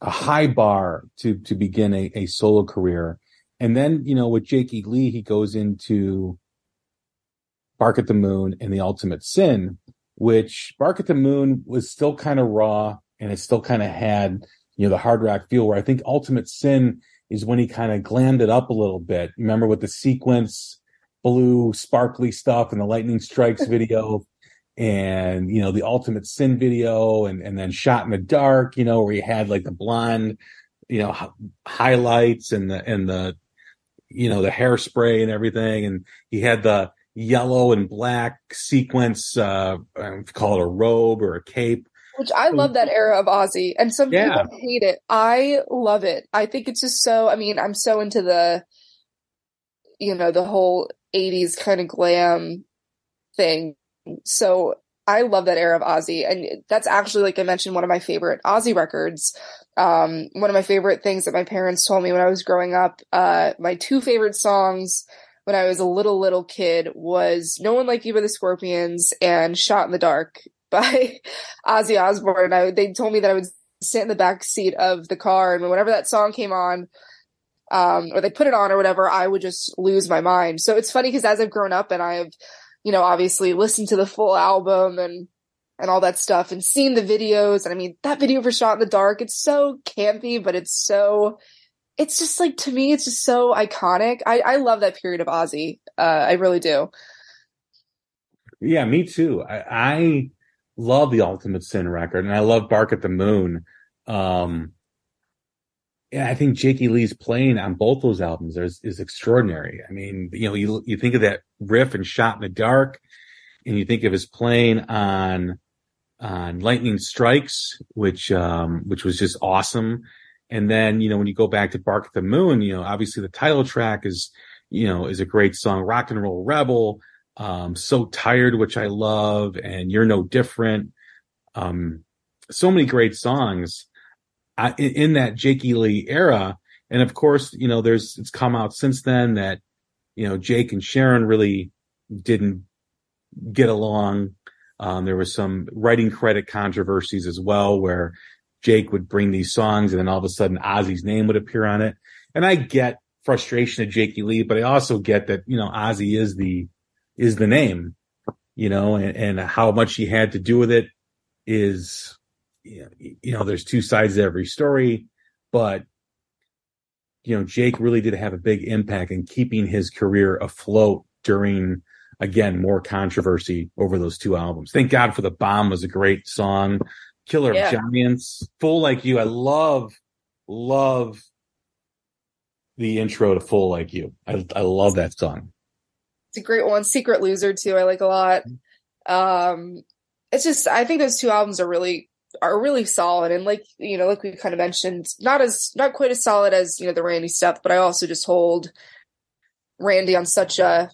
a high bar to, to begin a, a solo career. And then, you know, with Jake E. Lee, he goes into Bark at the Moon and The Ultimate Sin, which Bark at the Moon was still kind of raw and it still kind of had, you know, the hard rock feel where I think Ultimate Sin is when he kind of glammed it up a little bit. Remember with the sequence, blue, sparkly stuff and the lightning strikes video and, you know, the Ultimate Sin video and, and then Shot in the Dark, you know, where he had like the blonde, you know, h- highlights and the, and the, you know, the hairspray and everything. And he had the yellow and black sequence, uh, call it a robe or a cape. Which I love that era of Ozzy, and some Yeah. people hate it. I love it. I think it's just so. I mean, I'm so into the, you know, the whole '80s kind of glam thing. So I love that era of Ozzy, and that's actually, like I mentioned, one of my favorite Ozzy records. Um, one of my favorite things that my parents told me when I was growing up. Uh, my two favorite songs when I was a little little kid was "No One Like You" by the Scorpions and "Shot in the Dark" by Ozzy Osbourne. I, they told me that I would sit in the back seat of the car, and whenever that song came on, um, or they put it on or whatever, I would just lose my mind. So it's funny because as I've grown up and I've, you know, obviously listened to the full album and and all that stuff and seen the videos, and I mean that video for Shot in the Dark, it's so campy, but it's so it's just like to me, it's just so iconic. I, I love that period of Ozzy. Uh, I really do. Yeah, me too. I, I love the Ultimate Sin record, and I love Bark at the Moon. Um, yeah, I think Jakey Lee's playing on both those albums is, is extraordinary. I mean, you know, you you think of that riff and Shot in the Dark, and you think of his playing on on Lightning Strikes, which um, which was just awesome. And then you know when you go back to Bark at the Moon, you know, obviously the title track is you know is a great song, Rock and Roll Rebel um, so tired, which I love, and you're no different. Um, so many great songs I, in, in that Jakey Lee era. And of course, you know, there's, it's come out since then that, you know, Jake and Sharon really didn't get along. Um, there was some writing credit controversies as well, where Jake would bring these songs and then all of a sudden Ozzy's name would appear on it. And I get frustration of Jakey Lee, but I also get that, you know, Ozzy is the, is the name, you know, and, and how much he had to do with it is, you know, there's two sides to every story, but you know, Jake really did have a big impact in keeping his career afloat during, again, more controversy over those two albums. Thank God for the Bomb was a great song. Killer Yeah. Giants, Fool Like You. I love, love the intro to Fool Like You. I, I love that song. It's a great one. Secret Loser too. I like a lot. Um, it's just I think those two albums are really are really solid and like you know like we kind of mentioned not as not quite as solid as you know the Randy stuff, but I also just hold Randy on such a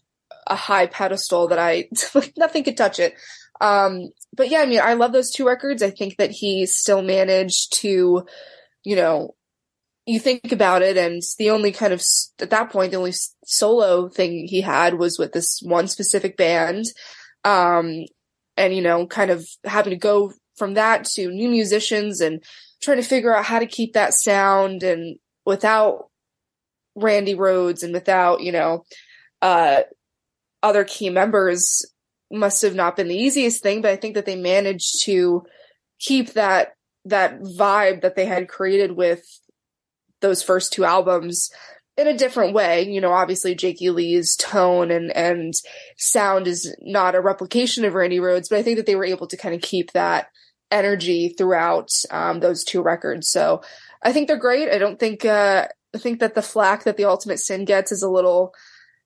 a high pedestal that I nothing could touch it. Um, but yeah, I mean I love those two records. I think that he still managed to, you know, you think about it and the only kind of at that point the only solo thing he had was with this one specific band. Um and you know kind of having to go from that to new musicians and trying to figure out how to keep that sound and without Randy Rhoads and without you know uh other key members must have not been the easiest thing but I think that they managed to keep that that vibe that they had created with those first two albums in a different way. You know, obviously Jakey Lee's tone and and sound is not a replication of Randy Rhoads, but I think that they were able to kind of keep that energy throughout um, those two records. So I think they're great. I don't think uh, I think that the flack that the Ultimate Sin gets is a little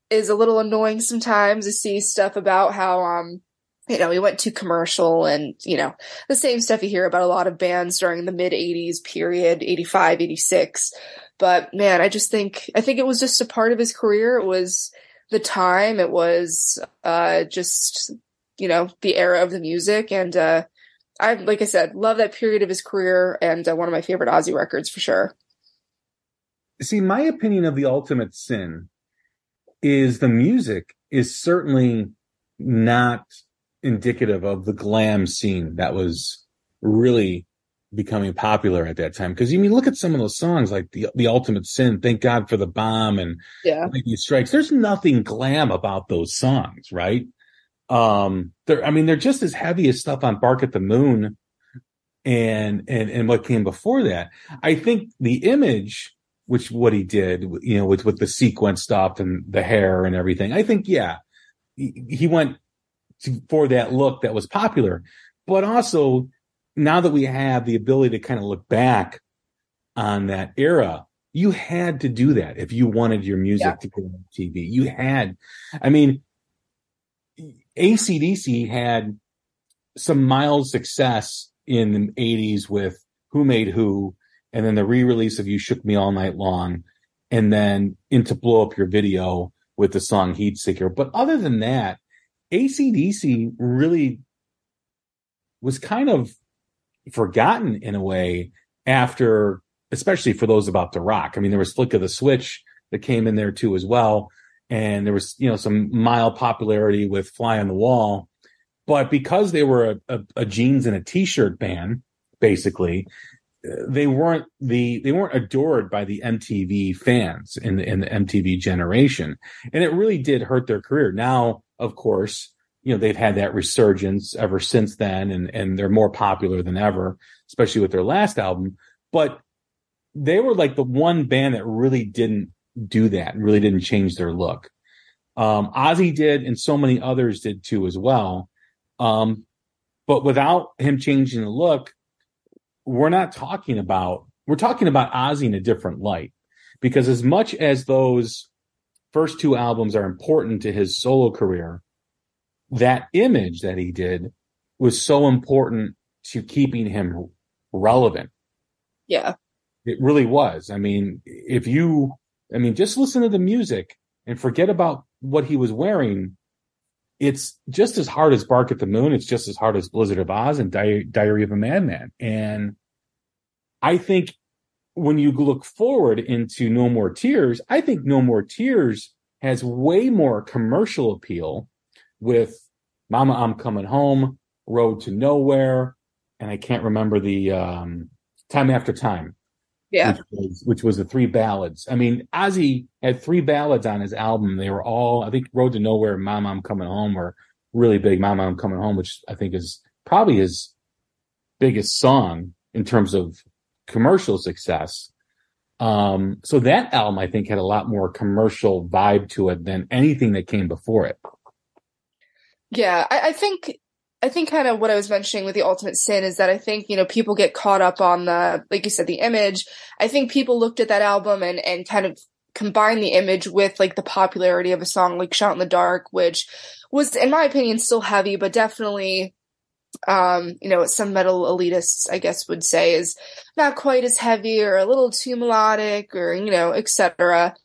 is a little annoying sometimes to see stuff about how um you know, he went too commercial and, you know, the same stuff you hear about a lot of bands during the mid 80s period, 85, 86. But man, I just think, I think it was just a part of his career. It was the time. It was, uh, just, you know, the era of the music. And, uh, I, like I said, love that period of his career and uh, one of my favorite Ozzy records for sure. see my opinion of the ultimate sin is the music is certainly not indicative of the glam scene that was really becoming popular at that time because you mean look at some of those songs like the the ultimate sin thank god for the bomb and Yeah. strikes there's nothing glam about those songs right Um, they're, I mean, they're just as heavy as stuff on Bark at the Moon and, and, and what came before that. I think the image, which what he did, you know, with, with the sequence stuff and the hair and everything, I think, yeah, he, he went to, for that look that was popular, but also now that we have the ability to kind of look back on that era, you had to do that if you wanted your music yeah. to go on TV. You had, I mean, ACDC had some mild success in the 80s with Who Made Who, and then the re-release of You Shook Me All Night Long, and then into Blow Up Your Video with the song Heat Seeker. But other than that, ACDC really was kind of forgotten in a way after, especially for those about to rock. I mean, there was Flick of the Switch that came in there too as well and there was you know some mild popularity with Fly on the Wall, but because they were a, a, a jeans and a t-shirt band, basically, they weren't the they weren't adored by the MTV fans in the in the MTV generation, and it really did hurt their career. Now, of course, you know they've had that resurgence ever since then, and and they're more popular than ever, especially with their last album. But they were like the one band that really didn't do that really didn't change their look. Um, Ozzy did, and so many others did too as well. Um, but without him changing the look, we're not talking about, we're talking about Ozzy in a different light because as much as those first two albums are important to his solo career, that image that he did was so important to keeping him relevant. Yeah. It really was. I mean, if you I mean, just listen to the music and forget about what he was wearing. It's just as hard as Bark at the Moon. It's just as hard as Blizzard of Oz and Di- Diary of a Madman. And I think when you look forward into No More Tears, I think No More Tears has way more commercial appeal with Mama, I'm Coming Home, Road to Nowhere, and I can't remember the um, Time After Time yeah, which was, which was the three ballads. I mean, Ozzy had three ballads on his album. They were all, I think, Road to Nowhere, Mama, I'm Coming Home were really big. Mama, I'm Coming Home, which I think is probably his biggest song in terms of commercial success. Um, so that album, I think, had a lot more commercial vibe to it than anything that came before it. Yeah, I, I think I think kind of what I was mentioning with the ultimate sin is that I think, you know, people get caught up on the, like you said, the image. I think people looked at that album and, and kind of combined the image with like the popularity of a song like Shot in the Dark, which was, in my opinion, still heavy, but definitely, um, you know, some metal elitists, I guess, would say is not quite as heavy or a little too melodic or, you know, etc.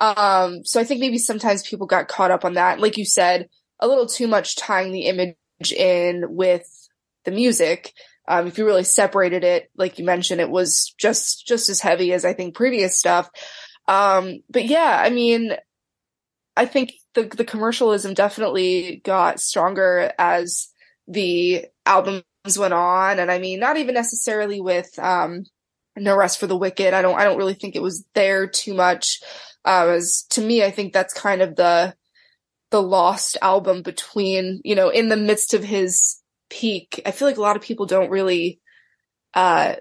Um, so I think maybe sometimes people got caught up on that. Like you said, a little too much tying the image in with the music. Um, if you really separated it, like you mentioned, it was just just as heavy as I think previous stuff. Um, but yeah, I mean, I think the the commercialism definitely got stronger as the albums went on, and I mean, not even necessarily with um, No Rest for the Wicked. I don't I don't really think it was there too much. Uh, as to me, I think that's kind of the the lost album between, you know, in the midst of his peak. I feel like a lot of people don't really, uh,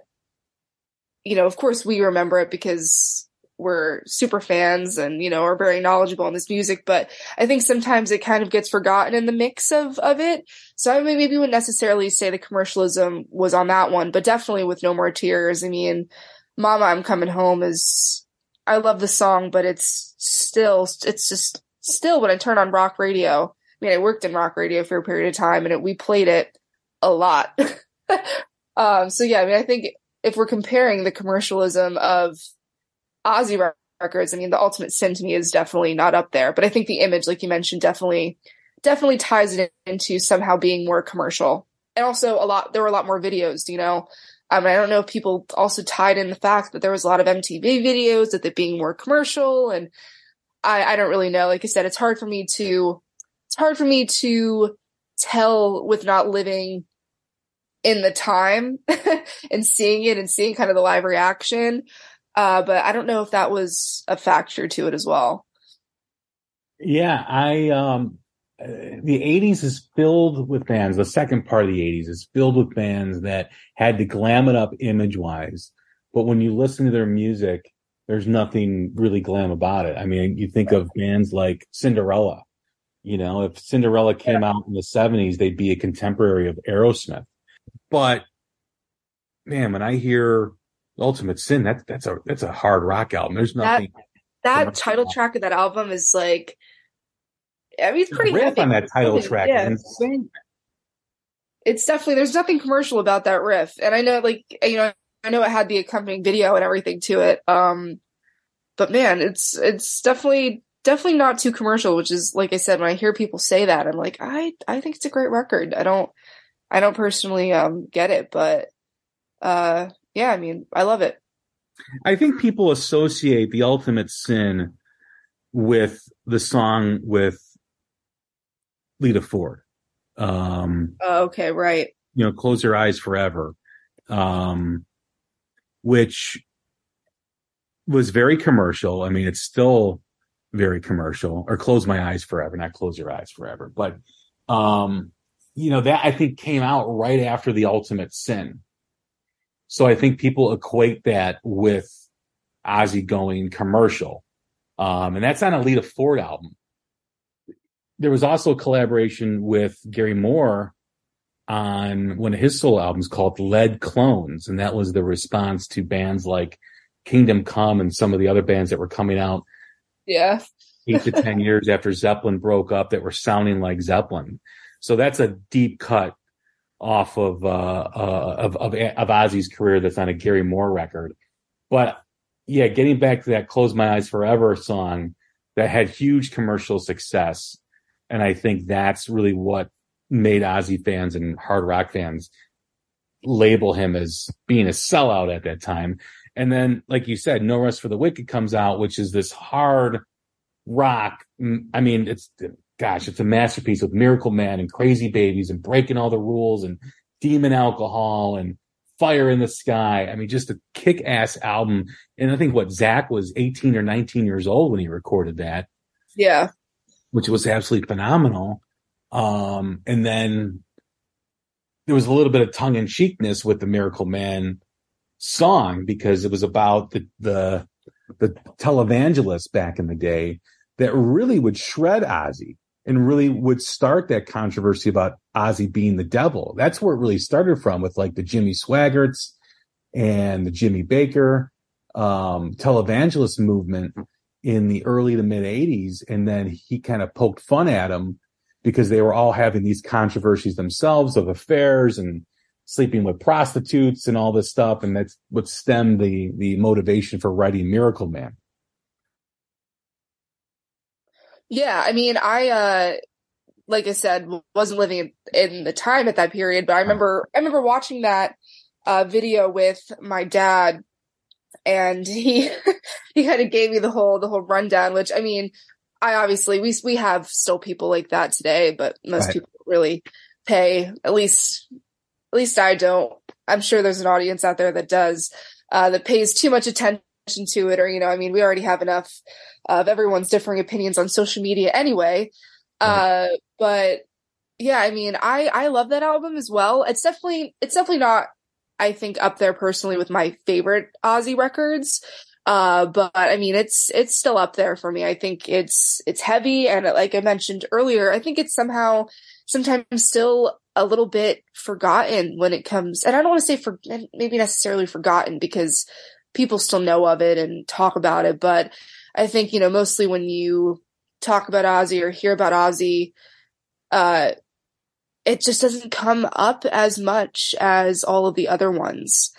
you know, of course we remember it because we're super fans and, you know, are very knowledgeable on this music, but I think sometimes it kind of gets forgotten in the mix of, of it. So I maybe wouldn't necessarily say the commercialism was on that one, but definitely with No More Tears. I mean, Mama, I'm Coming Home is, I love the song, but it's still, it's just still when I turn on rock radio, I mean, I worked in rock radio for a period of time and it, we played it a lot. um, so yeah, I mean, I think if we're comparing the commercialism of Ozzy records, I mean, the ultimate sin to me is definitely not up there, but I think the image, like you mentioned, definitely, definitely ties it into somehow being more commercial. And also a lot, there were a lot more videos, you know, um, I don't know if people also tied in the fact that there was a lot of MTV videos, that they being more commercial and I, I don't really know. Like I said, it's hard for me to, it's hard for me to tell with not living in the time and seeing it and seeing kind of the live reaction. Uh, but I don't know if that was a factor to it as well. Yeah, I um the 80s is filled with bands. The second part of the 80s is filled with bands that had to glam it up image wise. But when you listen to their music, there's nothing really glam about it. I mean, you think of bands like Cinderella. You know, if Cinderella came yeah. out in the 70s, they'd be a contemporary of Aerosmith. But man, when I hear Ultimate Sin, that's that's a that's a hard rock album. There's nothing. That, that title track of that album is like I mean, it's pretty riff heavy. on that title track. Yeah. Insane. It's definitely there's nothing commercial about that riff, and I know like you know I know it had the accompanying video and everything to it. Um, but man, it's it's definitely definitely not too commercial. Which is like I said, when I hear people say that, I'm like, I I think it's a great record. I don't I don't personally um get it, but uh yeah, I mean, I love it. I think people associate the ultimate sin with the song with Lita Ford. Um, oh, okay, right. You know, close your eyes forever, um, which was very commercial. I mean, it's still very commercial. Or close my eyes forever, not close your eyes forever. But um, you know, that I think came out right after the Ultimate Sin. So I think people equate that with Ozzy going commercial. Um, and that's on a Lita Ford album there was also a collaboration with Gary Moore on one of his solo albums called Led Clones. And that was the response to bands like Kingdom Come and some of the other bands that were coming out. Yeah. eight to 10 years after Zeppelin broke up that were sounding like Zeppelin. So that's a deep cut off of, uh, uh, of, of, of Ozzy's career that's on a Gary Moore record. But yeah, getting back to that Close My Eyes Forever song that had huge commercial success and I think that's really what made Ozzy fans and hard rock fans label him as being a sellout at that time. And then, like you said, No Rest for the Wicked comes out, which is this hard rock. I mean, it's, gosh, it's a masterpiece with Miracle Man and Crazy Babies and breaking all the rules and demon alcohol and fire in the sky. I mean, just a kick ass album. And I think what Zakk was 18 or 19 years old when he recorded that. Yeah which was absolutely phenomenal. Um, and then there was a little bit of tongue in cheekness with the Miracle Man song because it was about the, the, the televangelist back in the day that really would shred Ozzy and really would start that controversy about Ozzy being the devil. That's where it really started from with like the Jimmy Swaggarts and the Jimmy Bakker um, televangelist movement in the early to mid 80s. And then he kind of poked fun at him because they were all having these controversies themselves of affairs and sleeping with prostitutes and all this stuff. And that's what stemmed the, the motivation for writing Miracle Man. Yeah. I mean, I, uh, like I said, wasn't living in the time at that period, but I remember, I remember watching that, uh, video with my dad and he he kind of gave me the whole the whole rundown which i mean i obviously we we have still people like that today but most right. people really pay at least at least i don't i'm sure there's an audience out there that does uh, that pays too much attention to it or you know i mean we already have enough of everyone's differing opinions on social media anyway uh but yeah i mean i i love that album as well it's definitely it's definitely not I think up there personally with my favorite Ozzy records. Uh, but I mean, it's, it's still up there for me. I think it's, it's heavy. And like I mentioned earlier, I think it's somehow sometimes still a little bit forgotten when it comes, and I don't want to say for maybe necessarily forgotten because people still know of it and talk about it. But I think, you know, mostly when you talk about Ozzy or hear about Ozzy, uh, it just doesn't come up as much as all of the other ones.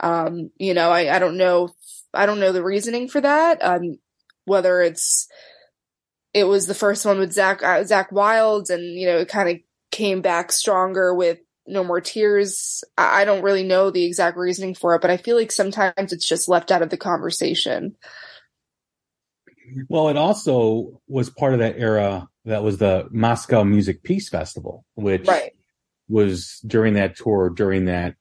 Um, you know, I, I don't know, I don't know the reasoning for that. Um, whether it's, it was the first one with Zakk, uh, Zakk Wylde and, you know, it kind of came back stronger with No More Tears. I, don't really know the exact reasoning for it, but I feel like sometimes it's just left out of the conversation. Well, it also was part of that era that was the Moscow Music Peace Festival, which right. was during that tour, during that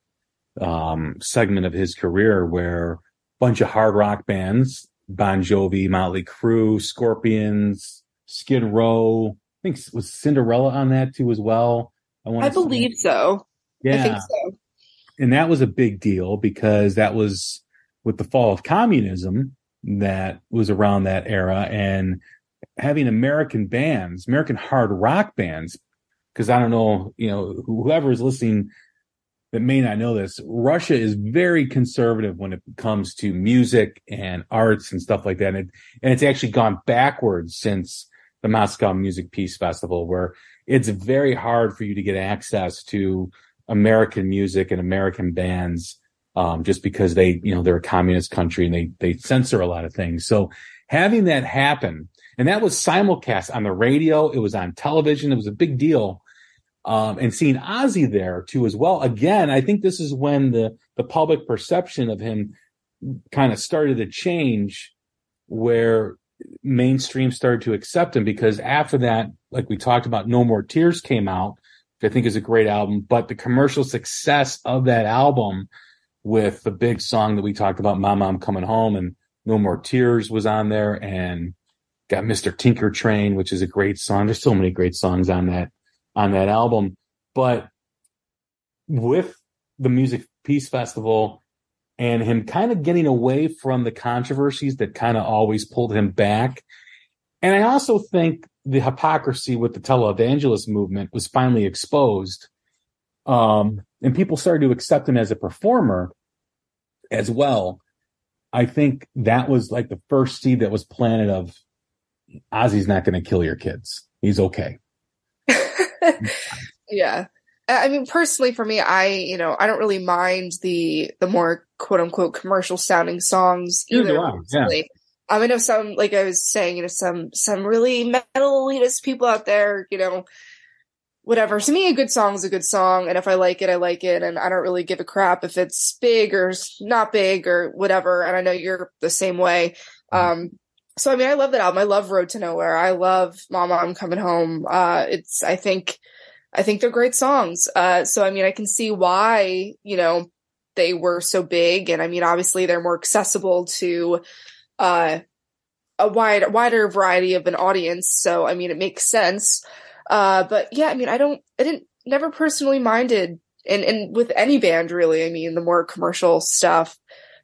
um, segment of his career where a bunch of hard rock bands, Bon Jovi, Motley Crue, Scorpions, Skid Row, I think was Cinderella on that too as well. I, I believe so. Yeah. I think so. And that was a big deal because that was with the fall of communism that was around that era and having American bands, American hard rock bands, because I don't know, you know, whoever is listening that may not know this, Russia is very conservative when it comes to music and arts and stuff like that. And, it, and it's actually gone backwards since the Moscow Music Peace Festival, where it's very hard for you to get access to American music and American bands, um, just because they, you know, they're a communist country and they, they censor a lot of things. So having that happen, and that was simulcast on the radio, it was on television, it was a big deal um, and seeing Ozzy there too as well. Again, I think this is when the the public perception of him kind of started to change, where mainstream started to accept him because after that, like we talked about, No More Tears came out, which I think is a great album, but the commercial success of that album with the big song that we talked about, Mama, I'm Coming Home, and No More Tears was on there, and got Mr. Tinker Train, which is a great song. There's so many great songs on that on that album. But with the Music Peace Festival and him kind of getting away from the controversies that kind of always pulled him back. And I also think the hypocrisy with the televangelist movement was finally exposed. Um, and people started to accept him as a performer as well. I think that was like the first seed that was planted of Ozzy's not going to kill your kids. He's okay. yeah. I mean, personally, for me, I you know I don't really mind the the more quote unquote commercial sounding songs either. Yeah. I know some like I was saying, you know, some some really metal elitist people out there, you know, whatever. To me, a good song is a good song, and if I like it, I like it, and I don't really give a crap if it's big or not big or whatever. And I know you're the same way. Mm-hmm. Um, so I mean, I love that album. I love Road to Nowhere. I love Mama, I'm Coming Home. Uh, it's I think I think they're great songs. Uh, so I mean, I can see why you know they were so big, and I mean, obviously they're more accessible to uh, a wide wider variety of an audience. So I mean, it makes sense. Uh, but yeah, I mean, I don't, I didn't never personally minded, and and with any band really. I mean, the more commercial stuff.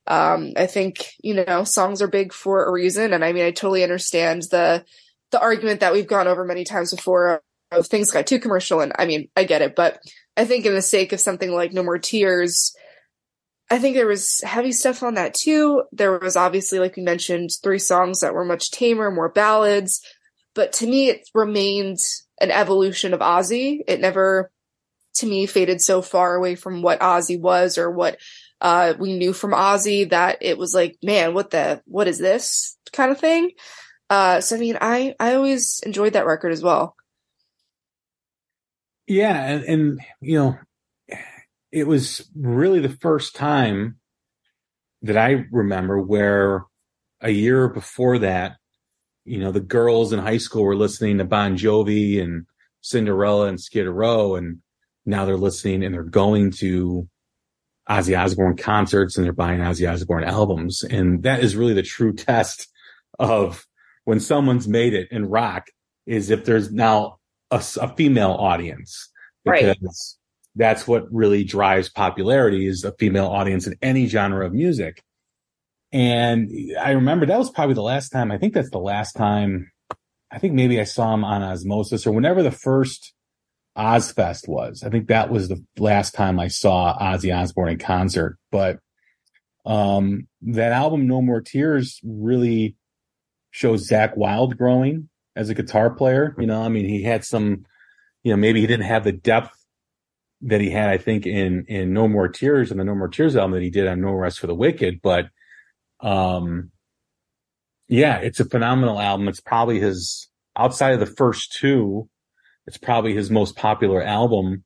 Um, I think, you know, songs are big for a reason. And I mean, I totally understand the, the argument that we've gone over many times before of things got too commercial. And I mean, I get it, but I think in the sake of something like No More Tears, I think there was heavy stuff on that too. There was obviously, like we mentioned, three songs that were much tamer, more ballads. But to me, it remained an evolution of Ozzy. It never, to me, faded so far away from what Ozzy was or what uh, we knew from Ozzy that it was like, man, what the, what is this kind of thing? Uh, so I mean, I, I always enjoyed that record as well. Yeah. And, and, you know, it was really the first time that I remember where a year before that, you know, the girls in high school were listening to Bon Jovi and Cinderella and Skid Row, and now they're listening and they're going to Ozzy Osbourne concerts and they're buying Ozzy Osbourne albums. And that is really the true test of when someone's made it in rock is if there's now a, a female audience. Because right. That's what really drives popularity is a female audience in any genre of music. And I remember that was probably the last time, I think that's the last time, I think maybe I saw him on Ozzmosis or whenever the first Ozzfest was. I think that was the last time I saw Ozzy Osbourne in concert. But um, that album, No More Tears, really shows Zakk Wylde growing as a guitar player. You know, I mean, he had some, you know, maybe he didn't have the depth that he had, I think, in in No More Tears and the No More Tears album that he did on No Rest for the Wicked. But um, yeah, it's a phenomenal album. It's probably his outside of the first two it's probably his most popular album.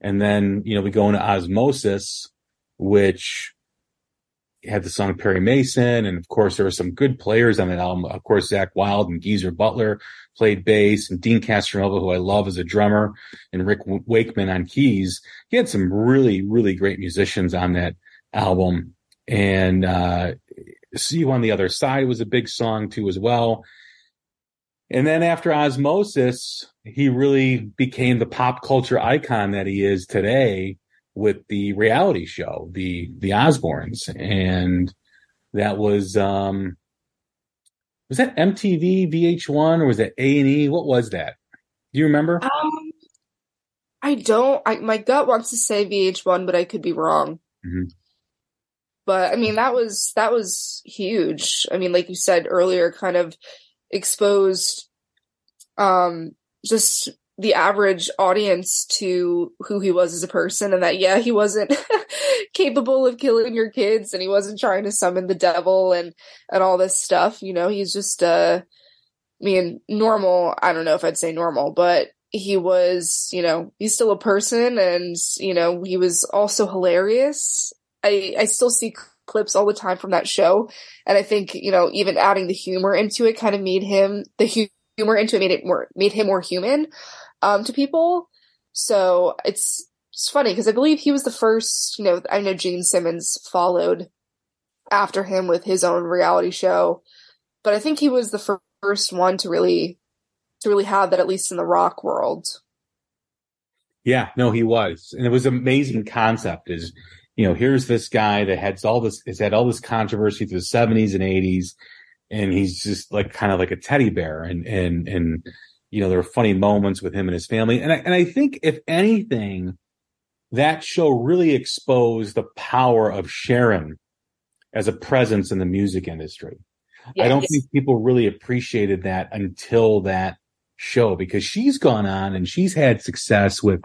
And then, you know, we go into Ozzmosis, which had the song Perry Mason. And of course, there were some good players on that album. Of course, Zakk Wylde and Geezer Butler played bass and Deen Castronovo, who I love as a drummer and Rick Wakeman on keys. He had some really, really great musicians on that album. And, uh, See You on the Other Side was a big song too as well. And then after Ozzmosis, he really became the pop culture icon that he is today with the reality show, the the Osbournes, and that was um was that MTV VH1 or was that A and E? What was that? Do you remember? Um, I don't. I my gut wants to say VH1, but I could be wrong. Mm-hmm. But I mean, that was that was huge. I mean, like you said earlier, kind of exposed um just the average audience to who he was as a person and that yeah he wasn't capable of killing your kids and he wasn't trying to summon the devil and and all this stuff you know he's just uh i mean normal i don't know if i'd say normal but he was you know he's still a person and you know he was also hilarious. I i still see clips all the time from that show and i think you know even adding the humor into it kind of made him the humor into it made it more made him more human um, to people. So it's it's funny because I believe he was the first. You know, I know Gene Simmons followed after him with his own reality show, but I think he was the first one to really to really have that at least in the rock world. Yeah, no, he was, and it was amazing concept. Is you know, here's this guy that had all this has had all this controversy through the seventies and eighties, and he's just like kind of like a teddy bear, and and and you know, there were funny moments with him and his family. And I, and I think if anything, that show really exposed the power of Sharon as a presence in the music industry. Yes. I don't think people really appreciated that until that show because she's gone on and she's had success with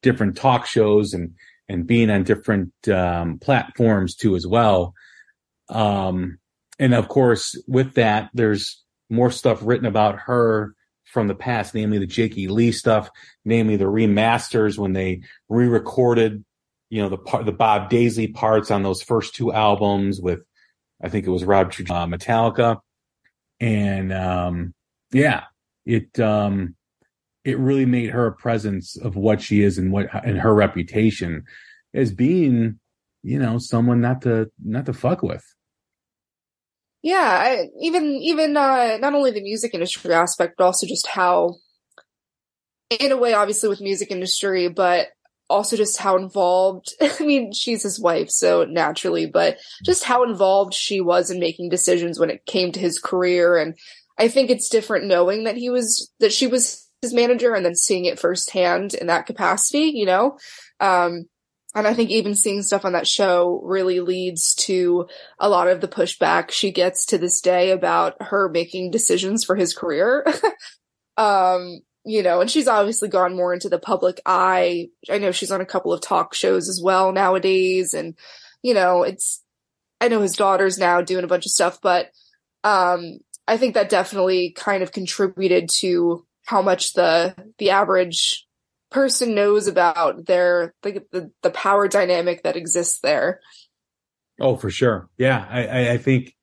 different talk shows and, and being on different, um, platforms too as well. Um, and of course with that, there's more stuff written about her from the past, namely the Jakey Lee stuff, namely the remasters when they re-recorded, you know, the part, the Bob Daisley parts on those first two albums with, I think it was Rob uh, Metallica. And, um, yeah, it, um, it really made her a presence of what she is and what, and her reputation as being, you know, someone not to, not to fuck with yeah I, even even uh not only the music industry aspect but also just how in a way obviously with music industry but also just how involved i mean she's his wife so naturally but just how involved she was in making decisions when it came to his career and i think it's different knowing that he was that she was his manager and then seeing it firsthand in that capacity you know? Um and I think even seeing stuff on that show really leads to a lot of the pushback she gets to this day about her making decisions for his career. um, you know, and she's obviously gone more into the public eye. I know she's on a couple of talk shows as well nowadays. And, you know, it's, I know his daughter's now doing a bunch of stuff, but, um, I think that definitely kind of contributed to how much the, the average person knows about their the, the, the power dynamic that exists there. Oh, for sure. Yeah, I, I think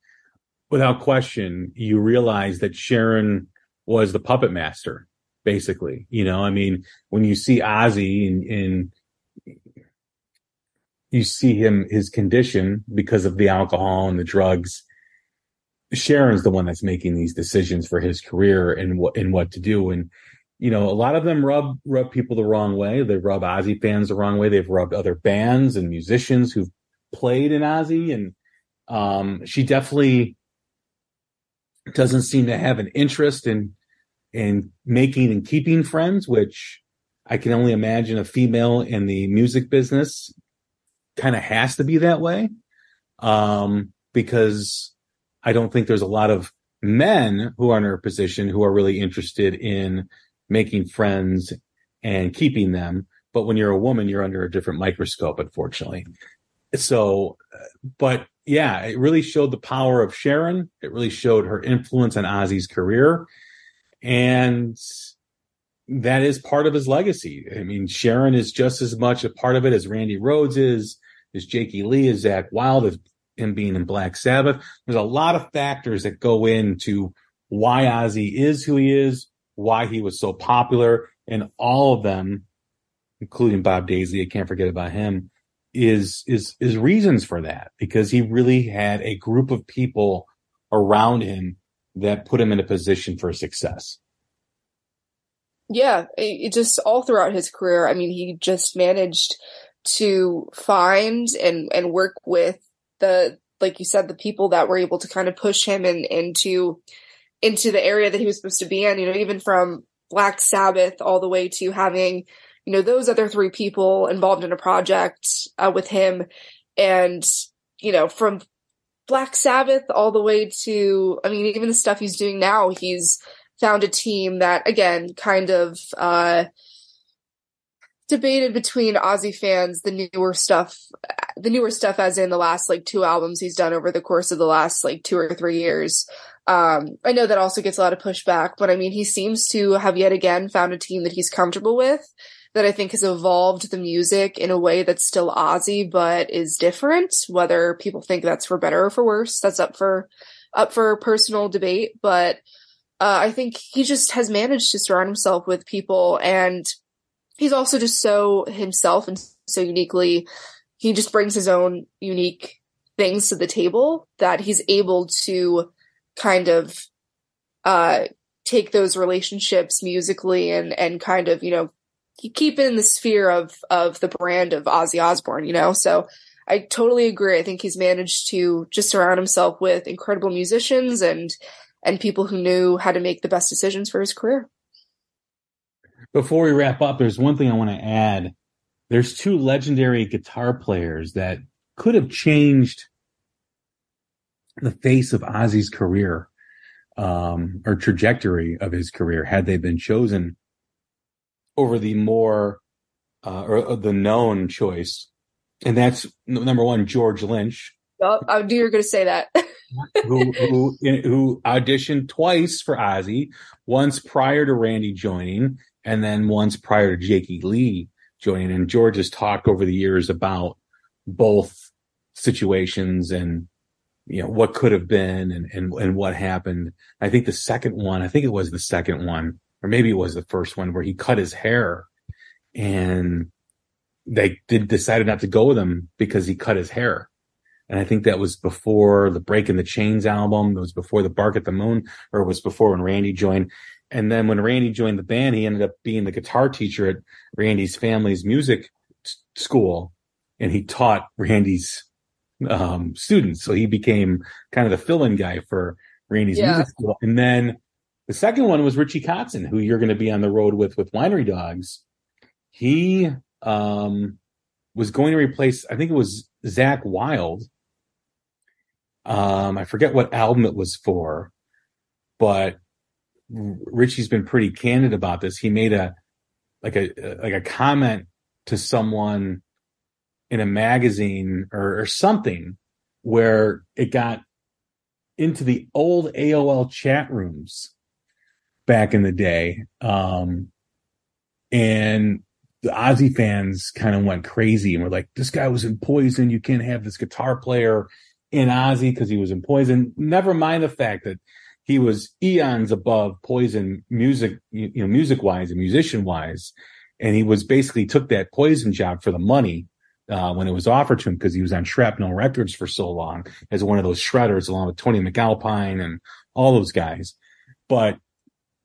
without question, you realize that Sharon was the puppet master, basically. You know, I mean, when you see Ozzy and, in you see him, his condition because of the alcohol and the drugs, Sharon's the one that's making these decisions for his career and what, and what to do. And, you know, a lot of them rub rub people the wrong way. They rub Ozzy fans the wrong way. They've rubbed other bands and musicians who've played in Ozzy, and um, she definitely doesn't seem to have an interest in in making and keeping friends, which I can only imagine a female in the music business kind of has to be that way. Um, because I don't think there's a lot of men who are in her position who are really interested in making friends and keeping them. But when you're a woman, you're under a different microscope, unfortunately. So, uh, but yeah, it really showed the power of Sharon. It really showed her influence on Ozzy's career. And that is part of his legacy. I mean, Sharon is just as much a part of it as Randy Rhoads is, as Jakey Lee, as Zakk Wylde, as him being in Black Sabbath. There's a lot of factors that go into why Ozzy is who he is, why he was so popular, and all of them, including Bob Daisley, I can't forget about him, is is is reasons for that because he really had a group of people around him that put him in a position for success. Yeah, it, just all throughout his career. I mean, he just managed to find and and work with the like you said the people that were able to kind of push him in, into into the area that he was supposed to be in. You know, even from Black Sabbath all the way to having you know those other three people involved in a project uh, with him, and you know from Black Sabbath all the way to I mean even the stuff he's doing now. He's found a team that again kind of uh debated between Ozzy fans the newer stuff the newer stuff as in the last like two albums he's done over the course of the last like two or three years. Um, I know that also gets a lot of pushback, but I mean he seems to have yet again found a team that he's comfortable with that I think has evolved the music in a way that's still Ozzy but is different. Whether people think that's for better or for worse, that's up for up for personal debate, but uh, I think he just has managed to surround himself with people and he's also just so himself and so uniquely he just brings his own unique things to the table that he's able to kind of uh take those relationships musically and and kind of you know keep in the sphere of of the brand of Ozzy Osbourne you know? So I totally agree. I think he's managed to just surround himself with incredible musicians and and people who knew how to make the best decisions for his career before we wrap up, there's one thing I want to add. There's two legendary guitar players that could have changed the face of Ozzy's career, um, or trajectory of his career had they been chosen over the more, uh, or the known choice. And that's number one, George Lynch. Oh, I knew you were going to say that. who, who, who auditioned twice for Ozzy, once prior to Randy joining, and then once prior to Jakey Lee joining. And George has talked over the years about both situations and you know what could have been and and and what happened. I think the second one, I think it was the second one, or maybe it was the first one where he cut his hair and they did decided not to go with him because he cut his hair. And I think that was before the Breaking the Chains album. It was before the Bark at the Moon, or it was before when Randy joined. And then when Randy joined the band, he ended up being the guitar teacher at Randy's family's music school, and he taught Randy's um, students. So he became kind of the fill-in guy for Randy's yeah. music school. And then the second one was Richie Kotzen, who you're going to be on the road with with Winery Dogs. He um, was going to replace, I think it was Zakk Wylde. Um, I forget what album it was for, but Richie's been pretty candid about this. He made a like a like a comment to someone in a magazine or, or something where it got into the old AOL chat rooms back in the day. Um, and the Ozzy fans kind of went crazy and were like, this guy was in poison. You can't have this guitar player in Ozzy because he was in poison. Never mind the fact that he was eons above Poison music, you know, music wise and musician wise. And he was basically took that Poison job for the money uh, when it was offered to him because he was on Shrapnel Records for so long as one of those shredders along with Tony MacAlpine and all those guys. But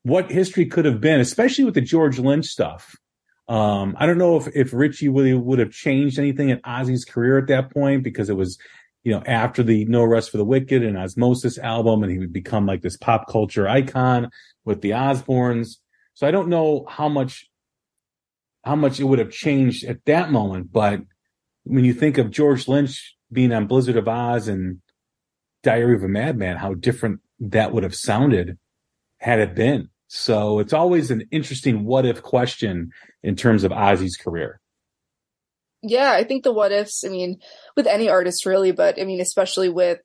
what history could have been, especially with the George Lynch stuff. Um, I don't know if, if Richie would have changed anything in Ozzy's career at that point because it was you know, after the No Rest for the Wicked and Ozzmosis album, and he would become like this pop culture icon with the Osbournes. So I don't know how much, how much it would have changed at that moment. But when you think of George Lynch being on Blizzard of Oz and Diary of a Madman, how different that would have sounded had it been. So it's always an interesting what if question in terms of Ozzy's career yeah, I think the what ifs, I mean, with any artist really, but I mean, especially with,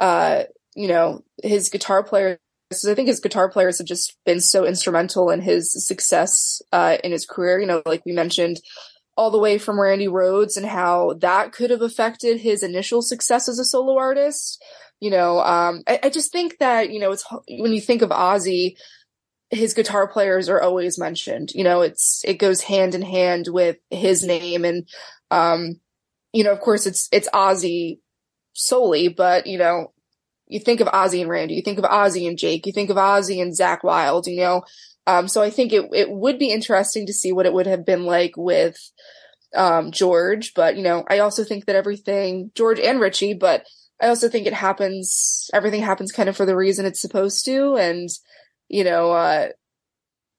uh, you know, his guitar players, I think his guitar players have just been so instrumental in his success, uh, in his career. You know, like we mentioned, all the way from Randy Rhoads and how that could have affected his initial success as a solo artist. You know, um, I, I just think that, you know, it's when you think of Ozzy, his guitar players are always mentioned. You know, it's it goes hand in hand with his name and um you know, of course it's it's Ozzy solely, but you know, you think of Ozzy and Randy, you think of Ozzy and Jake, you think of Ozzy and Zakk Wylde. you know. Um, so I think it it would be interesting to see what it would have been like with um, George, but you know, I also think that everything George and Richie, but I also think it happens. Everything happens kind of for the reason it's supposed to, and you know, uh,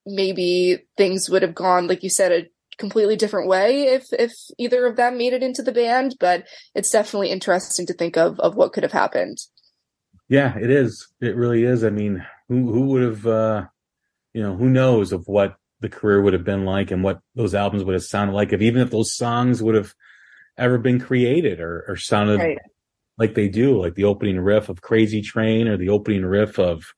maybe things would have gone, like you said, a completely different way if if either of them made it into the band. But it's definitely interesting to think of of what could have happened. Yeah, it is. It really is. I mean, who who would have, uh, you know, who knows of what the career would have been like and what those albums would have sounded like if even if those songs would have ever been created or, or sounded right. like they do, like the opening riff of Crazy Train or the opening riff of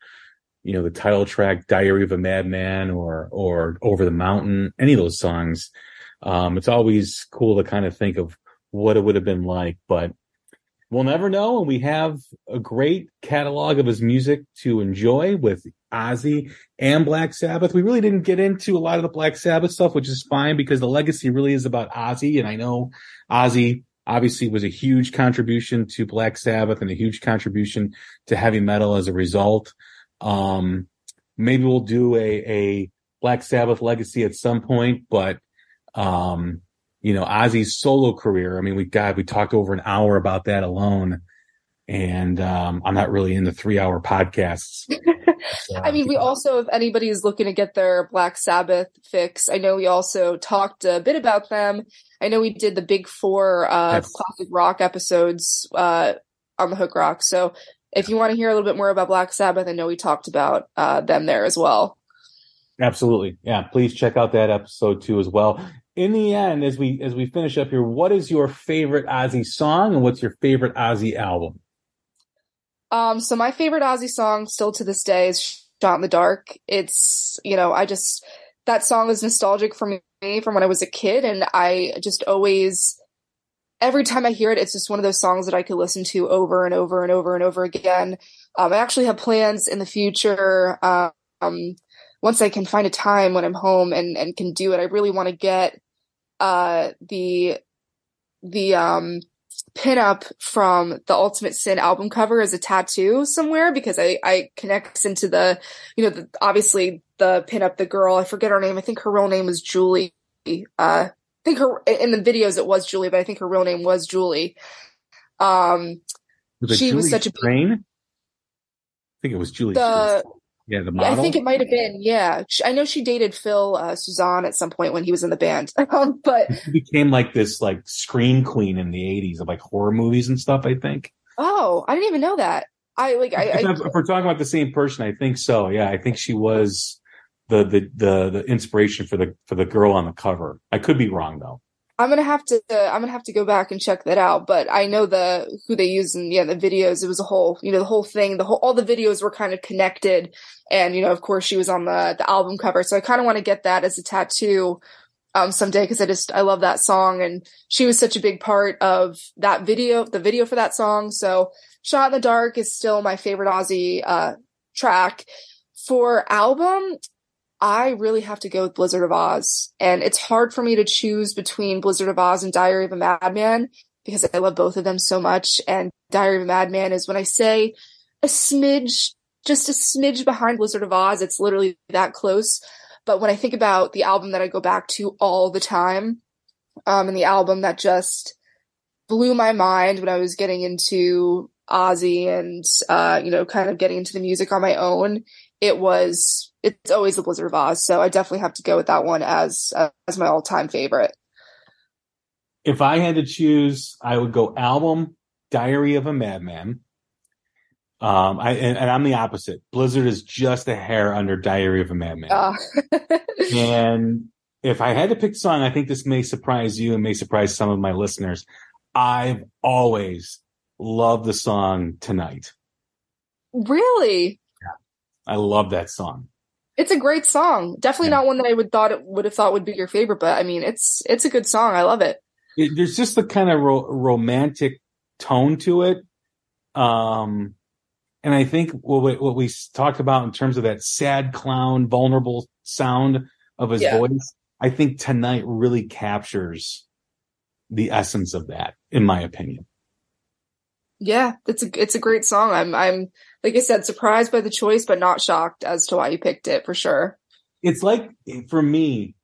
you know, the title track Diary of a Madman or, or Over the Mountain, any of those songs. Um, it's always cool to kind of think of what it would have been like, but we'll never know. And we have a great catalog of his music to enjoy with Ozzy and Black Sabbath. We really didn't get into a lot of the Black Sabbath stuff, which is fine because the legacy really is about Ozzy. And I know Ozzy obviously was a huge contribution to Black Sabbath and a huge contribution to heavy metal as a result. Um, maybe we'll do a, a Black Sabbath legacy at some point, but, um, you know, Ozzy's solo career. I mean, we got, we talked over an hour about that alone. And, um, I'm not really into three hour podcasts. so, I mean, we also, if anybody is looking to get their Black Sabbath fix, I know we also talked a bit about them. I know we did the big four, uh, classic rock episodes, uh, on the Hook Rock. So if you want to hear a little bit more about Black Sabbath, I know we talked about uh, them there as well. Absolutely, yeah. Please check out that episode too as well. In the end, as we as we finish up here, what is your favorite Ozzy song, and what's your favorite Ozzy album? Um, so my favorite Ozzy song, still to this day, is "Shot in the Dark." It's you know, I just that song is nostalgic for me from when I was a kid, and I just always every time I hear it, it's just one of those songs that I could listen to over and over and over and over again. Um, I actually have plans in the future. Um, once I can find a time when I'm home and, and can do it, I really want to get, uh, the, the, um, pinup from the Ultimate Sin album cover as a tattoo somewhere because I, I connects into the, you know, the, obviously the pinup, the girl, I forget her name. I think her real name was Julie. Uh, think her in the videos it was Julie, but I think her real name was Julie. Um, was she Julie was such a train. I think it was Julie. The, yeah, the model. I think it might have been. Yeah, I know she dated Phil uh, Soussan at some point when he was in the band. um, but she became like this like scream queen in the '80s of like horror movies and stuff. I think. Oh, I didn't even know that. I like. I, I, if we're talking about the same person, I think so. Yeah, I think she was the, the the the inspiration for the for the girl on the cover. I could be wrong though. I'm gonna have to uh, I'm gonna have to go back and check that out. But I know the who they use in yeah the videos. It was a whole you know the whole thing. The whole all the videos were kind of connected, and you know of course she was on the the album cover. So I kind of want to get that as a tattoo um someday because I just I love that song and she was such a big part of that video the video for that song. So Shot in the Dark is still my favorite Ozzy uh track. For album, I really have to go with Blizzard of Oz. And it's hard for me to choose between Blizzard of Oz and Diary of a Madman because I love both of them so much. And Diary of a Madman is when I say a smidge, just a smidge behind Blizzard of Oz, it's literally that close. But when I think about the album that I go back to all the time, um, and the album that just blew my mind when I was getting into Ozzy and, uh, you know, kind of getting into the music on my own, it was it's always the Blizzard of Oz, So I definitely have to go with that one as uh, as my all time favorite. If I had to choose, I would go album Diary of a Madman. Um, I and, and, I'm the opposite. Blizzard is just a hair under Diary of a Madman. Uh. and if I had to pick a song, I think this may surprise you and may surprise some of my listeners. I've always loved the song Tonight. Really? I love that song. It's a great song. Definitely yeah. not one that I would thought it would have thought would be your favorite, but I mean, it's it's a good song. I love it. it there's just the kind of ro- romantic tone to it. Um, and I think what we, what we talked about in terms of that sad clown, vulnerable sound of his yeah. voice, I think tonight really captures the essence of that, in my opinion. Yeah, it's a it's a great song. I'm I'm like I said, surprised by the choice, but not shocked as to why you picked it for sure. It's like for me,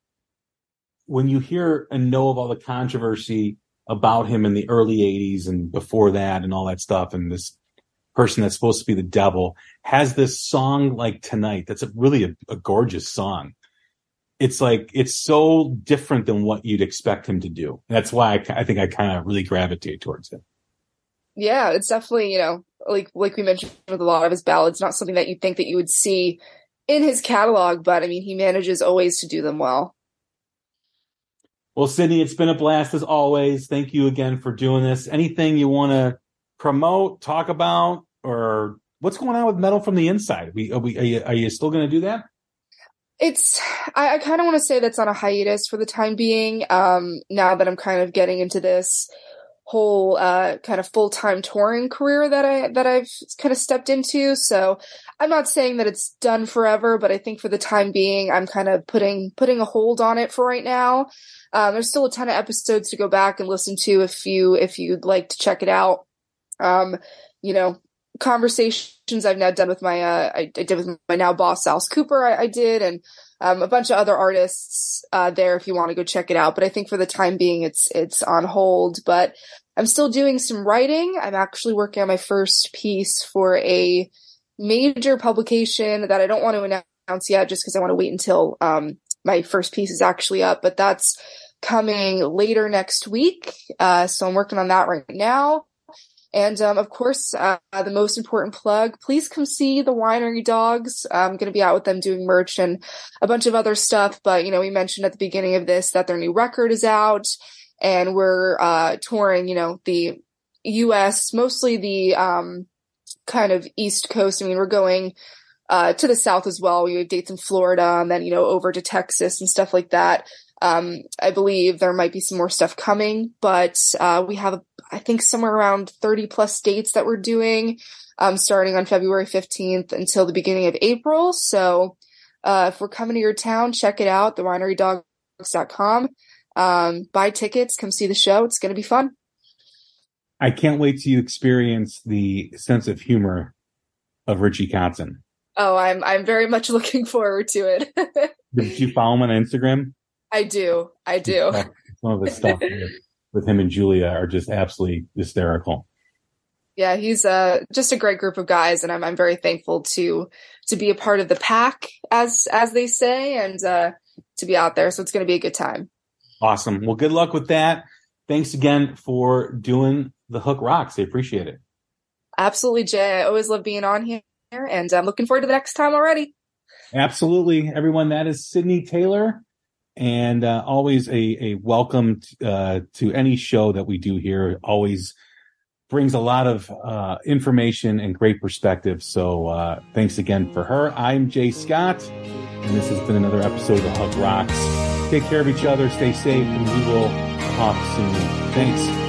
when you hear and know of all the controversy about him in the early '80s and before that, and all that stuff, and this person that's supposed to be the devil has this song like tonight. That's a, really a, a gorgeous song. It's like it's so different than what you'd expect him to do. That's why I, I think I kind of really gravitate towards it yeah, it's definitely, you know, like like we mentioned with a lot of his ballads, not something that you think that you would see in his catalog, but I mean, he manages always to do them well. Well, Sydney, it's been a blast as always. Thank you again for doing this. Anything you want to promote, talk about, or what's going on with Metal from the Inside? Are we, are, we, are you, are you still going to do that? It's I, I kind of want to say that's on a hiatus for the time being. Um, now that I'm kind of getting into this whole uh, kind of full-time touring career that I that I've kind of stepped into. So I'm not saying that it's done forever, but I think for the time being, I'm kind of putting putting a hold on it for right now. Um, there's still a ton of episodes to go back and listen to if you if you'd like to check it out. Um, you know, conversations I've now done with my uh, I, I did with my now boss Alice Cooper. I, I did and um, a bunch of other artists uh, there if you want to go check it out. But I think for the time being, it's it's on hold. But I'm still doing some writing. I'm actually working on my first piece for a major publication that I don't want to announce yet, just because I want to wait until um, my first piece is actually up. But that's coming later next week. Uh, so I'm working on that right now. And um, of course, uh, the most important plug, please come see the Winery Dogs. I'm going to be out with them doing merch and a bunch of other stuff. But, you know, we mentioned at the beginning of this that their new record is out and we're uh, touring, you know, the US, mostly the um, kind of East Coast. I mean, we're going uh, to the South as well. We have dates in Florida and then, you know, over to Texas and stuff like that. Um, I believe there might be some more stuff coming, but uh, we have, I think, somewhere around 30 plus dates that we're doing, um, starting on February 15th until the beginning of April. So uh, if we're coming to your town, check it out, thewinerydogs.com. Um, buy tickets, come see the show. It's going to be fun. I can't wait to experience the sense of humor of Richie Kotzen. Oh, I'm I'm very much looking forward to it. Did you follow him on Instagram? I do. I do. Some of the stuff with him and Julia are just absolutely hysterical. Yeah, he's uh, just a great group of guys, and I'm I'm very thankful to to be a part of the pack, as as they say, and uh, to be out there. So it's going to be a good time. Awesome. Well, good luck with that. Thanks again for doing the Hook Rocks. I appreciate it. Absolutely, Jay. I always love being on here, and I'm looking forward to the next time already. Absolutely, everyone. That is Sydney Taylor and uh, always a, a welcome t- uh, to any show that we do here. Always brings a lot of uh, information and great perspective. So uh, thanks again for her. I'm Jay Scott, and this has been another episode of Hook Rocks. Take care of each other, stay safe, and we will talk soon. Thanks.